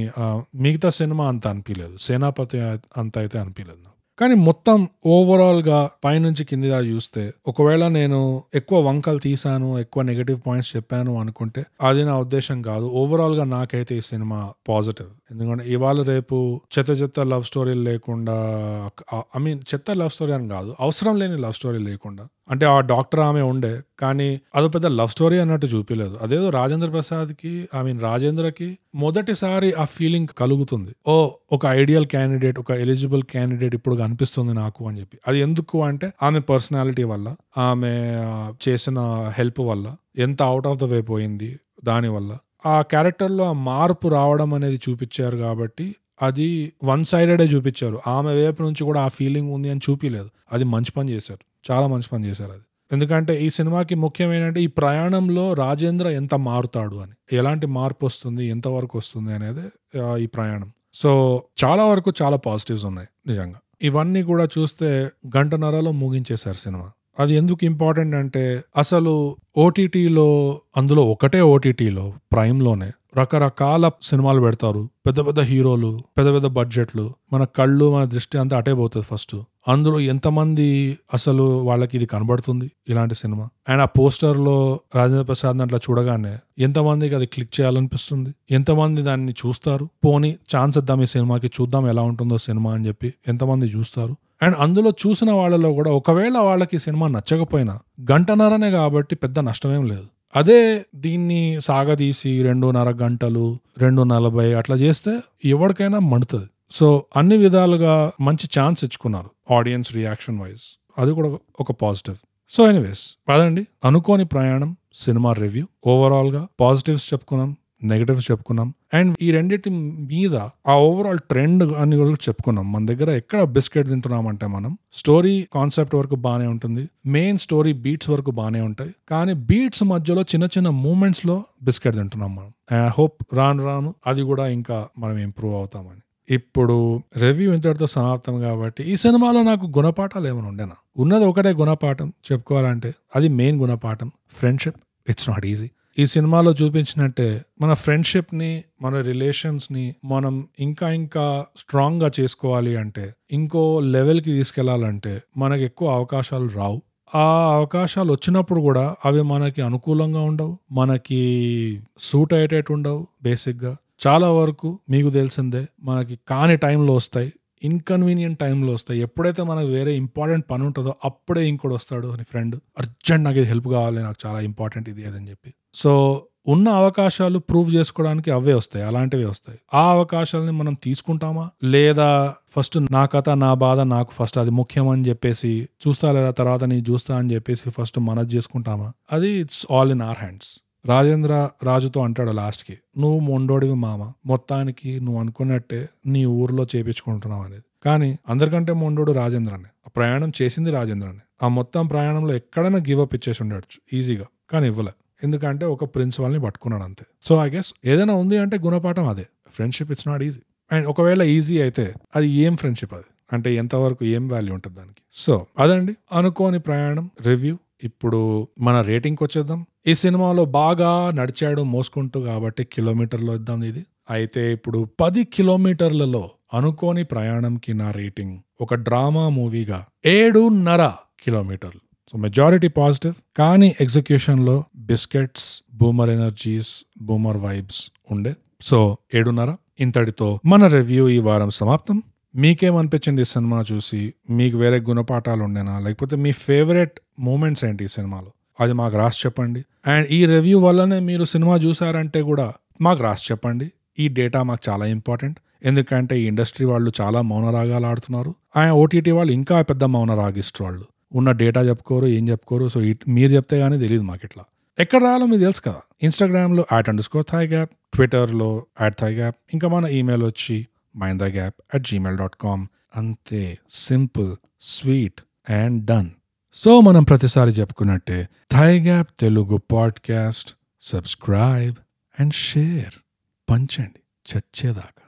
మిగతా సినిమా అంత అనిపించలేదు సేనాపతి అంత అయితే అనిపించలేదు నాకు. కానీ మొత్తం ఓవరాల్గా పైనుంచి కింది చూస్తే ఒకవేళ నేను ఎక్కువ వంకలు తీసాను ఎక్కువ నెగటివ్ పాయింట్స్ చెప్పాను అనుకుంటే అది నా ఉద్దేశం కాదు. ఓవరాల్గా నాకైతే ఈ సినిమా పాజిటివ్ ఎందుకంటే ఇవాళ రేపు చెత్త చెత్త లవ్ స్టోరీ లేకుండా ఐ మీన్ చెత్త లవ్ స్టోరీ అని కాదు అవసరం లేని లవ్ స్టోరీ లేకుండా అంటే ఆ డాక్టర్ ఆమె ఉండే కానీ అదో పెద్ద లవ్ స్టోరీ అన్నట్టు చూపించలేదు అదేదో రాజేంద్ర ప్రసాద్కి ఐ మీన్ రాజేంద్రకి మొదటిసారి ఆ ఫీలింగ్ కలుగుతుంది. ఓ ఒక ఐడియల్ క్యాండిడేట్ ఒక ఎలిజిబుల్ క్యాండిడేట్ ఇప్పుడు కనిపిస్తుంది నాకు అని చెప్పి. అది ఎందుకు అంటే ఆమె పర్సనాలిటీ వల్ల ఆమె చేసిన హెల్ప్ వల్ల ఎంత అవుట్ ఆఫ్ ద వే పోయింది దానివల్ల ఆ క్యారెక్టర్లో ఆ మార్పు రావడం అనేది చూపించారు కాబట్టి అది వన్ సైడెడే చూపించారు. ఆమె వైపు నుంచి కూడా ఆ ఫీలింగ్ ఉంది అని చూపించలేదు అది మంచి పని చేశారు. చాలా మంచి పని చేశారు అది. ఎందుకంటే ఈ సినిమాకి ముఖ్యమైనది ఈ ప్రయాణంలో రాజేంద్ర ఎంత మారుతాడు అని ఎలాంటి మార్పు వస్తుంది ఎంతవరకు వస్తుంది అనేది ఈ ప్రయాణం. సో చాలా వరకు చాలా పాజిటివ్స్ ఉన్నాయి నిజంగా. ఇవన్నీ కూడా చూస్తే గంటన్నరలో ముగించేశారు సినిమా. అది ఎందుకు ఇంపార్టెంట్ అంటే అసలు ఓటీటీలో అందులో ఒకటే ఓటీటీలో ప్రైమ్లోనే రకరకాల సినిమాలు పెడతారు. పెద్ద పెద్ద హీరోలు పెద్ద పెద్ద బడ్జెట్లు. మన కళ్ళు మన దృష్టి అంతా అటే పోతుంది ఫస్ట్. అందులో ఎంతమంది అసలు వాళ్ళకి ఇది కనబడుతుంది ఇలాంటి సినిమా? అండ్ ఆ పోస్టర్లో రాజేంద్ర ప్రసాద్ అట్లా చూడగానే ఎంతమందికి అది క్లిక్ చేయాలనిపిస్తుంది? ఎంతమంది దాన్ని చూస్తారు? పోనీ ఛాన్స్ ఇద్దాం ఈ సినిమాకి చూద్దాం ఎలా ఉంటుందో సినిమా అని చెప్పి ఎంతమంది చూస్తారు? అండ్ అందులో చూసిన వాళ్ళలో కూడా ఒకవేళ వాళ్ళకి సినిమా నచ్చకపోయినా గంటన్నరనే కాబట్టి పెద్ద నష్టమేం లేదు. అదే దీన్ని సాగదీసి రెండున్నర గంటలు రెండు నలభై అట్లా చేస్తే ఎవరికైనా మండుతుంది. సో అన్ని విధాలుగా మంచి ఛాన్స్ ఇచ్చుకున్నారు ఆడియన్స్ రియాక్షన్ వైజ్. అది కూడా ఒక పాజిటివ్. సో ఎనీవేస్ పదండి. అనుకోని ప్రయాణం సినిమా రివ్యూ ఓవరాల్గా పాజిటివ్స్ చెప్పుకున్నాం. నెగటివ్స్ చెప్పుకున్నాం. అండ్ ఈ రెండింటి మీద ఆ ఓవరాల్ ట్రెండ్ అని కూడా చెప్పుకున్నాం. మన దగ్గర ఎక్కడ బిస్కెట్ తింటున్నామంటే మనం స్టోరీ కాన్సెప్ట్ వరకు బాగానే ఉంటుంది. మెయిన్ స్టోరీ బీట్స్ వరకు బాగానే ఉంటాయి. కానీ బీట్స్ మధ్యలో చిన్న చిన్న మూమెంట్స్లో బిస్కెట్ తింటున్నాం మనం. ఐ హోప్ రాను రాను అది కూడా ఇంకా మనం ఇంప్రూవ్ అవుతామని. ఇప్పుడు రివ్యూ ఇంతటితో సమాప్తం కాబట్టి ఈ సినిమాలో నాకు గుణపాఠాలు ఏమైనా ఉండేనా ఉన్నది ఒకటే గుణపాఠం చెప్పుకోవాలంటే అది మెయిన్ గుణపాఠం. ఫ్రెండ్షిప్ ఇట్స్ నాట్ ఈజీ ఈ సినిమాలో చూపించినట్టే మన ఫ్రెండ్షిప్ని మన రిలేషన్స్ని మనం ఇంకా ఇంకా స్ట్రాంగ్గా చేసుకోవాలి అంటే ఇంకో లెవెల్కి తీసుకెళ్ళాలంటే మనకు ఎక్కువ అవకాశాలు రావు. ఆ అవకాశాలు వచ్చినప్పుడు కూడా అవి మనకి అనుకూలంగా ఉండవు మనకి సూట్ అయ్యేటట్టు ఉండవు బేసిక్గా. చాలా వరకు మీకు తెలిసిందే మనకి కాని టైంలో వస్తాయి ఇన్కన్వీనియంట్ టైంలో వస్తాయి. ఎప్పుడైతే మనకు వేరే ఇంపార్టెంట్ పని ఉంటుందో అప్పుడే ఇంకోటి వస్తాడు అని ఫ్రెండ్ అర్జెంట్ నాకు ఇది హెల్ప్ కావాలి నాకు చాలా ఇంపార్టెంట్ ఇది అని చెప్పి. సో ఉన్న అవకాశాలు ప్రూవ్ చేసుకోవడానికి అవే వస్తాయి అలాంటివే వస్తాయి. ఆ అవకాశాలని మనం తీసుకుంటామా? లేదా ఫస్ట్ నా కథ నా బాధ నాకు ఫస్ట్ అది ముఖ్యం అని చెప్పేసి చూస్తా లేదా తర్వాత నీ చూస్తా అని చెప్పేసి ఫస్ట్ మనది చేసుకుంటామా? అది it's all in our hands Rajendra రాజుతో అంటాడు లాస్ట్కి నువ్వు మొండోడివి మామ మొత్తానికి నువ్వు అనుకున్నట్టే నీ ఊర్లో చేపించుకుంటున్నావు అనేది. కానీ అందరికంటే మొండోడు రాజేంద్రనే. ఆ ప్రయాణం చేసింది రాజేంద్రనే. ఆ మొత్తం ప్రయాణంలో ఎక్కడైనా గివ్ అప్ ఇచ్చేసి ఉండొచ్చు ఈజీగా. కానీ ఇవ్వలే. ఎందుకంటే ఒక ప్రిన్సిపల్ని పట్టుకున్నాడు అంతే. సో ఐ గెస్ ఏదైనా ఉంది అంటే గుణపాఠం అదే. Friendship it's not easy. And ఒకవేళ ఈజీ అయితే అది ఏం ఫ్రెండ్షిప్ అది? అంటే ఎంతవరకు ఏం వాల్యూ ఉంటుంది దానికి? సో అదండి అనుకోని ప్రయాణం రివ్యూ. ఇప్పుడు మన రేటింగ్కి వచ్చేద్దాం. ఈ సినిమాలో బాగా నడిచాడు మోసుకుంటూ కాబట్టి కిలోమీటర్లో ఇద్దాం ఇది. అయితే ఇప్పుడు పది కిలోమీటర్లలో అనుకోని ప్రయాణంకి నా రేటింగ్ ఒక డ్రామా మూవీగా ఏడున్నర కిలోమీటర్లు. So majority positive. కానీ ఎగ్జిక్యూషన్లో biscuits boomer energies boomer vibes ఉండే. సో ఏడున్నర. ఇంతటితో మన రివ్యూ ఈ వారం సమాప్తం. మీకేమనిపించింది ఈ సినిమా చూసి? మీకు వేరే గుణపాఠాలు ఉండేనా లేకపోతే మీ ఫేవరెట్ మూమెంట్స్ ఏంటి ఈ సినిమాలో? అది మాకు రాసి చెప్పండి. అండ్ ఈ రివ్యూ వల్లనే మీరు సినిమా చూసారంటే కూడా మాకు రాసి చెప్పండి. ఈ డేటా మాకు చాలా ఇంపార్టెంట్. ఎందుకంటే ఈ ఇండస్ట్రీ వాళ్ళు చాలా మౌనరాగాలు ఆడుతున్నారు. ఆయన ఓటీటీ వాళ్ళు ఇంకా పెద్ద మౌన వాళ్ళు. ఉన్న డేటా చెప్పుకోరు ఏం చెప్పుకోరు. సో మీరు చెప్తే కానీ తెలియదు మాకు ఇట్లా. ఎక్కడ రాయాలో మీకు తెలుసు కదా? ఇన్స్టాగ్రామ్లో at under score thigh gap ట్విట్టర్లో యాట్ థై గ్యాప్ ఇంకా మన ఈమెయిల్ వచ్చి mind the gap at Gmail dot com అంతే simple sweet and done. So మనం ప్రతిసారి చెప్పుకున్నట్టే thigh gap Telugu podcast. Subscribe and share. పంచండి చచ్చేదాకా.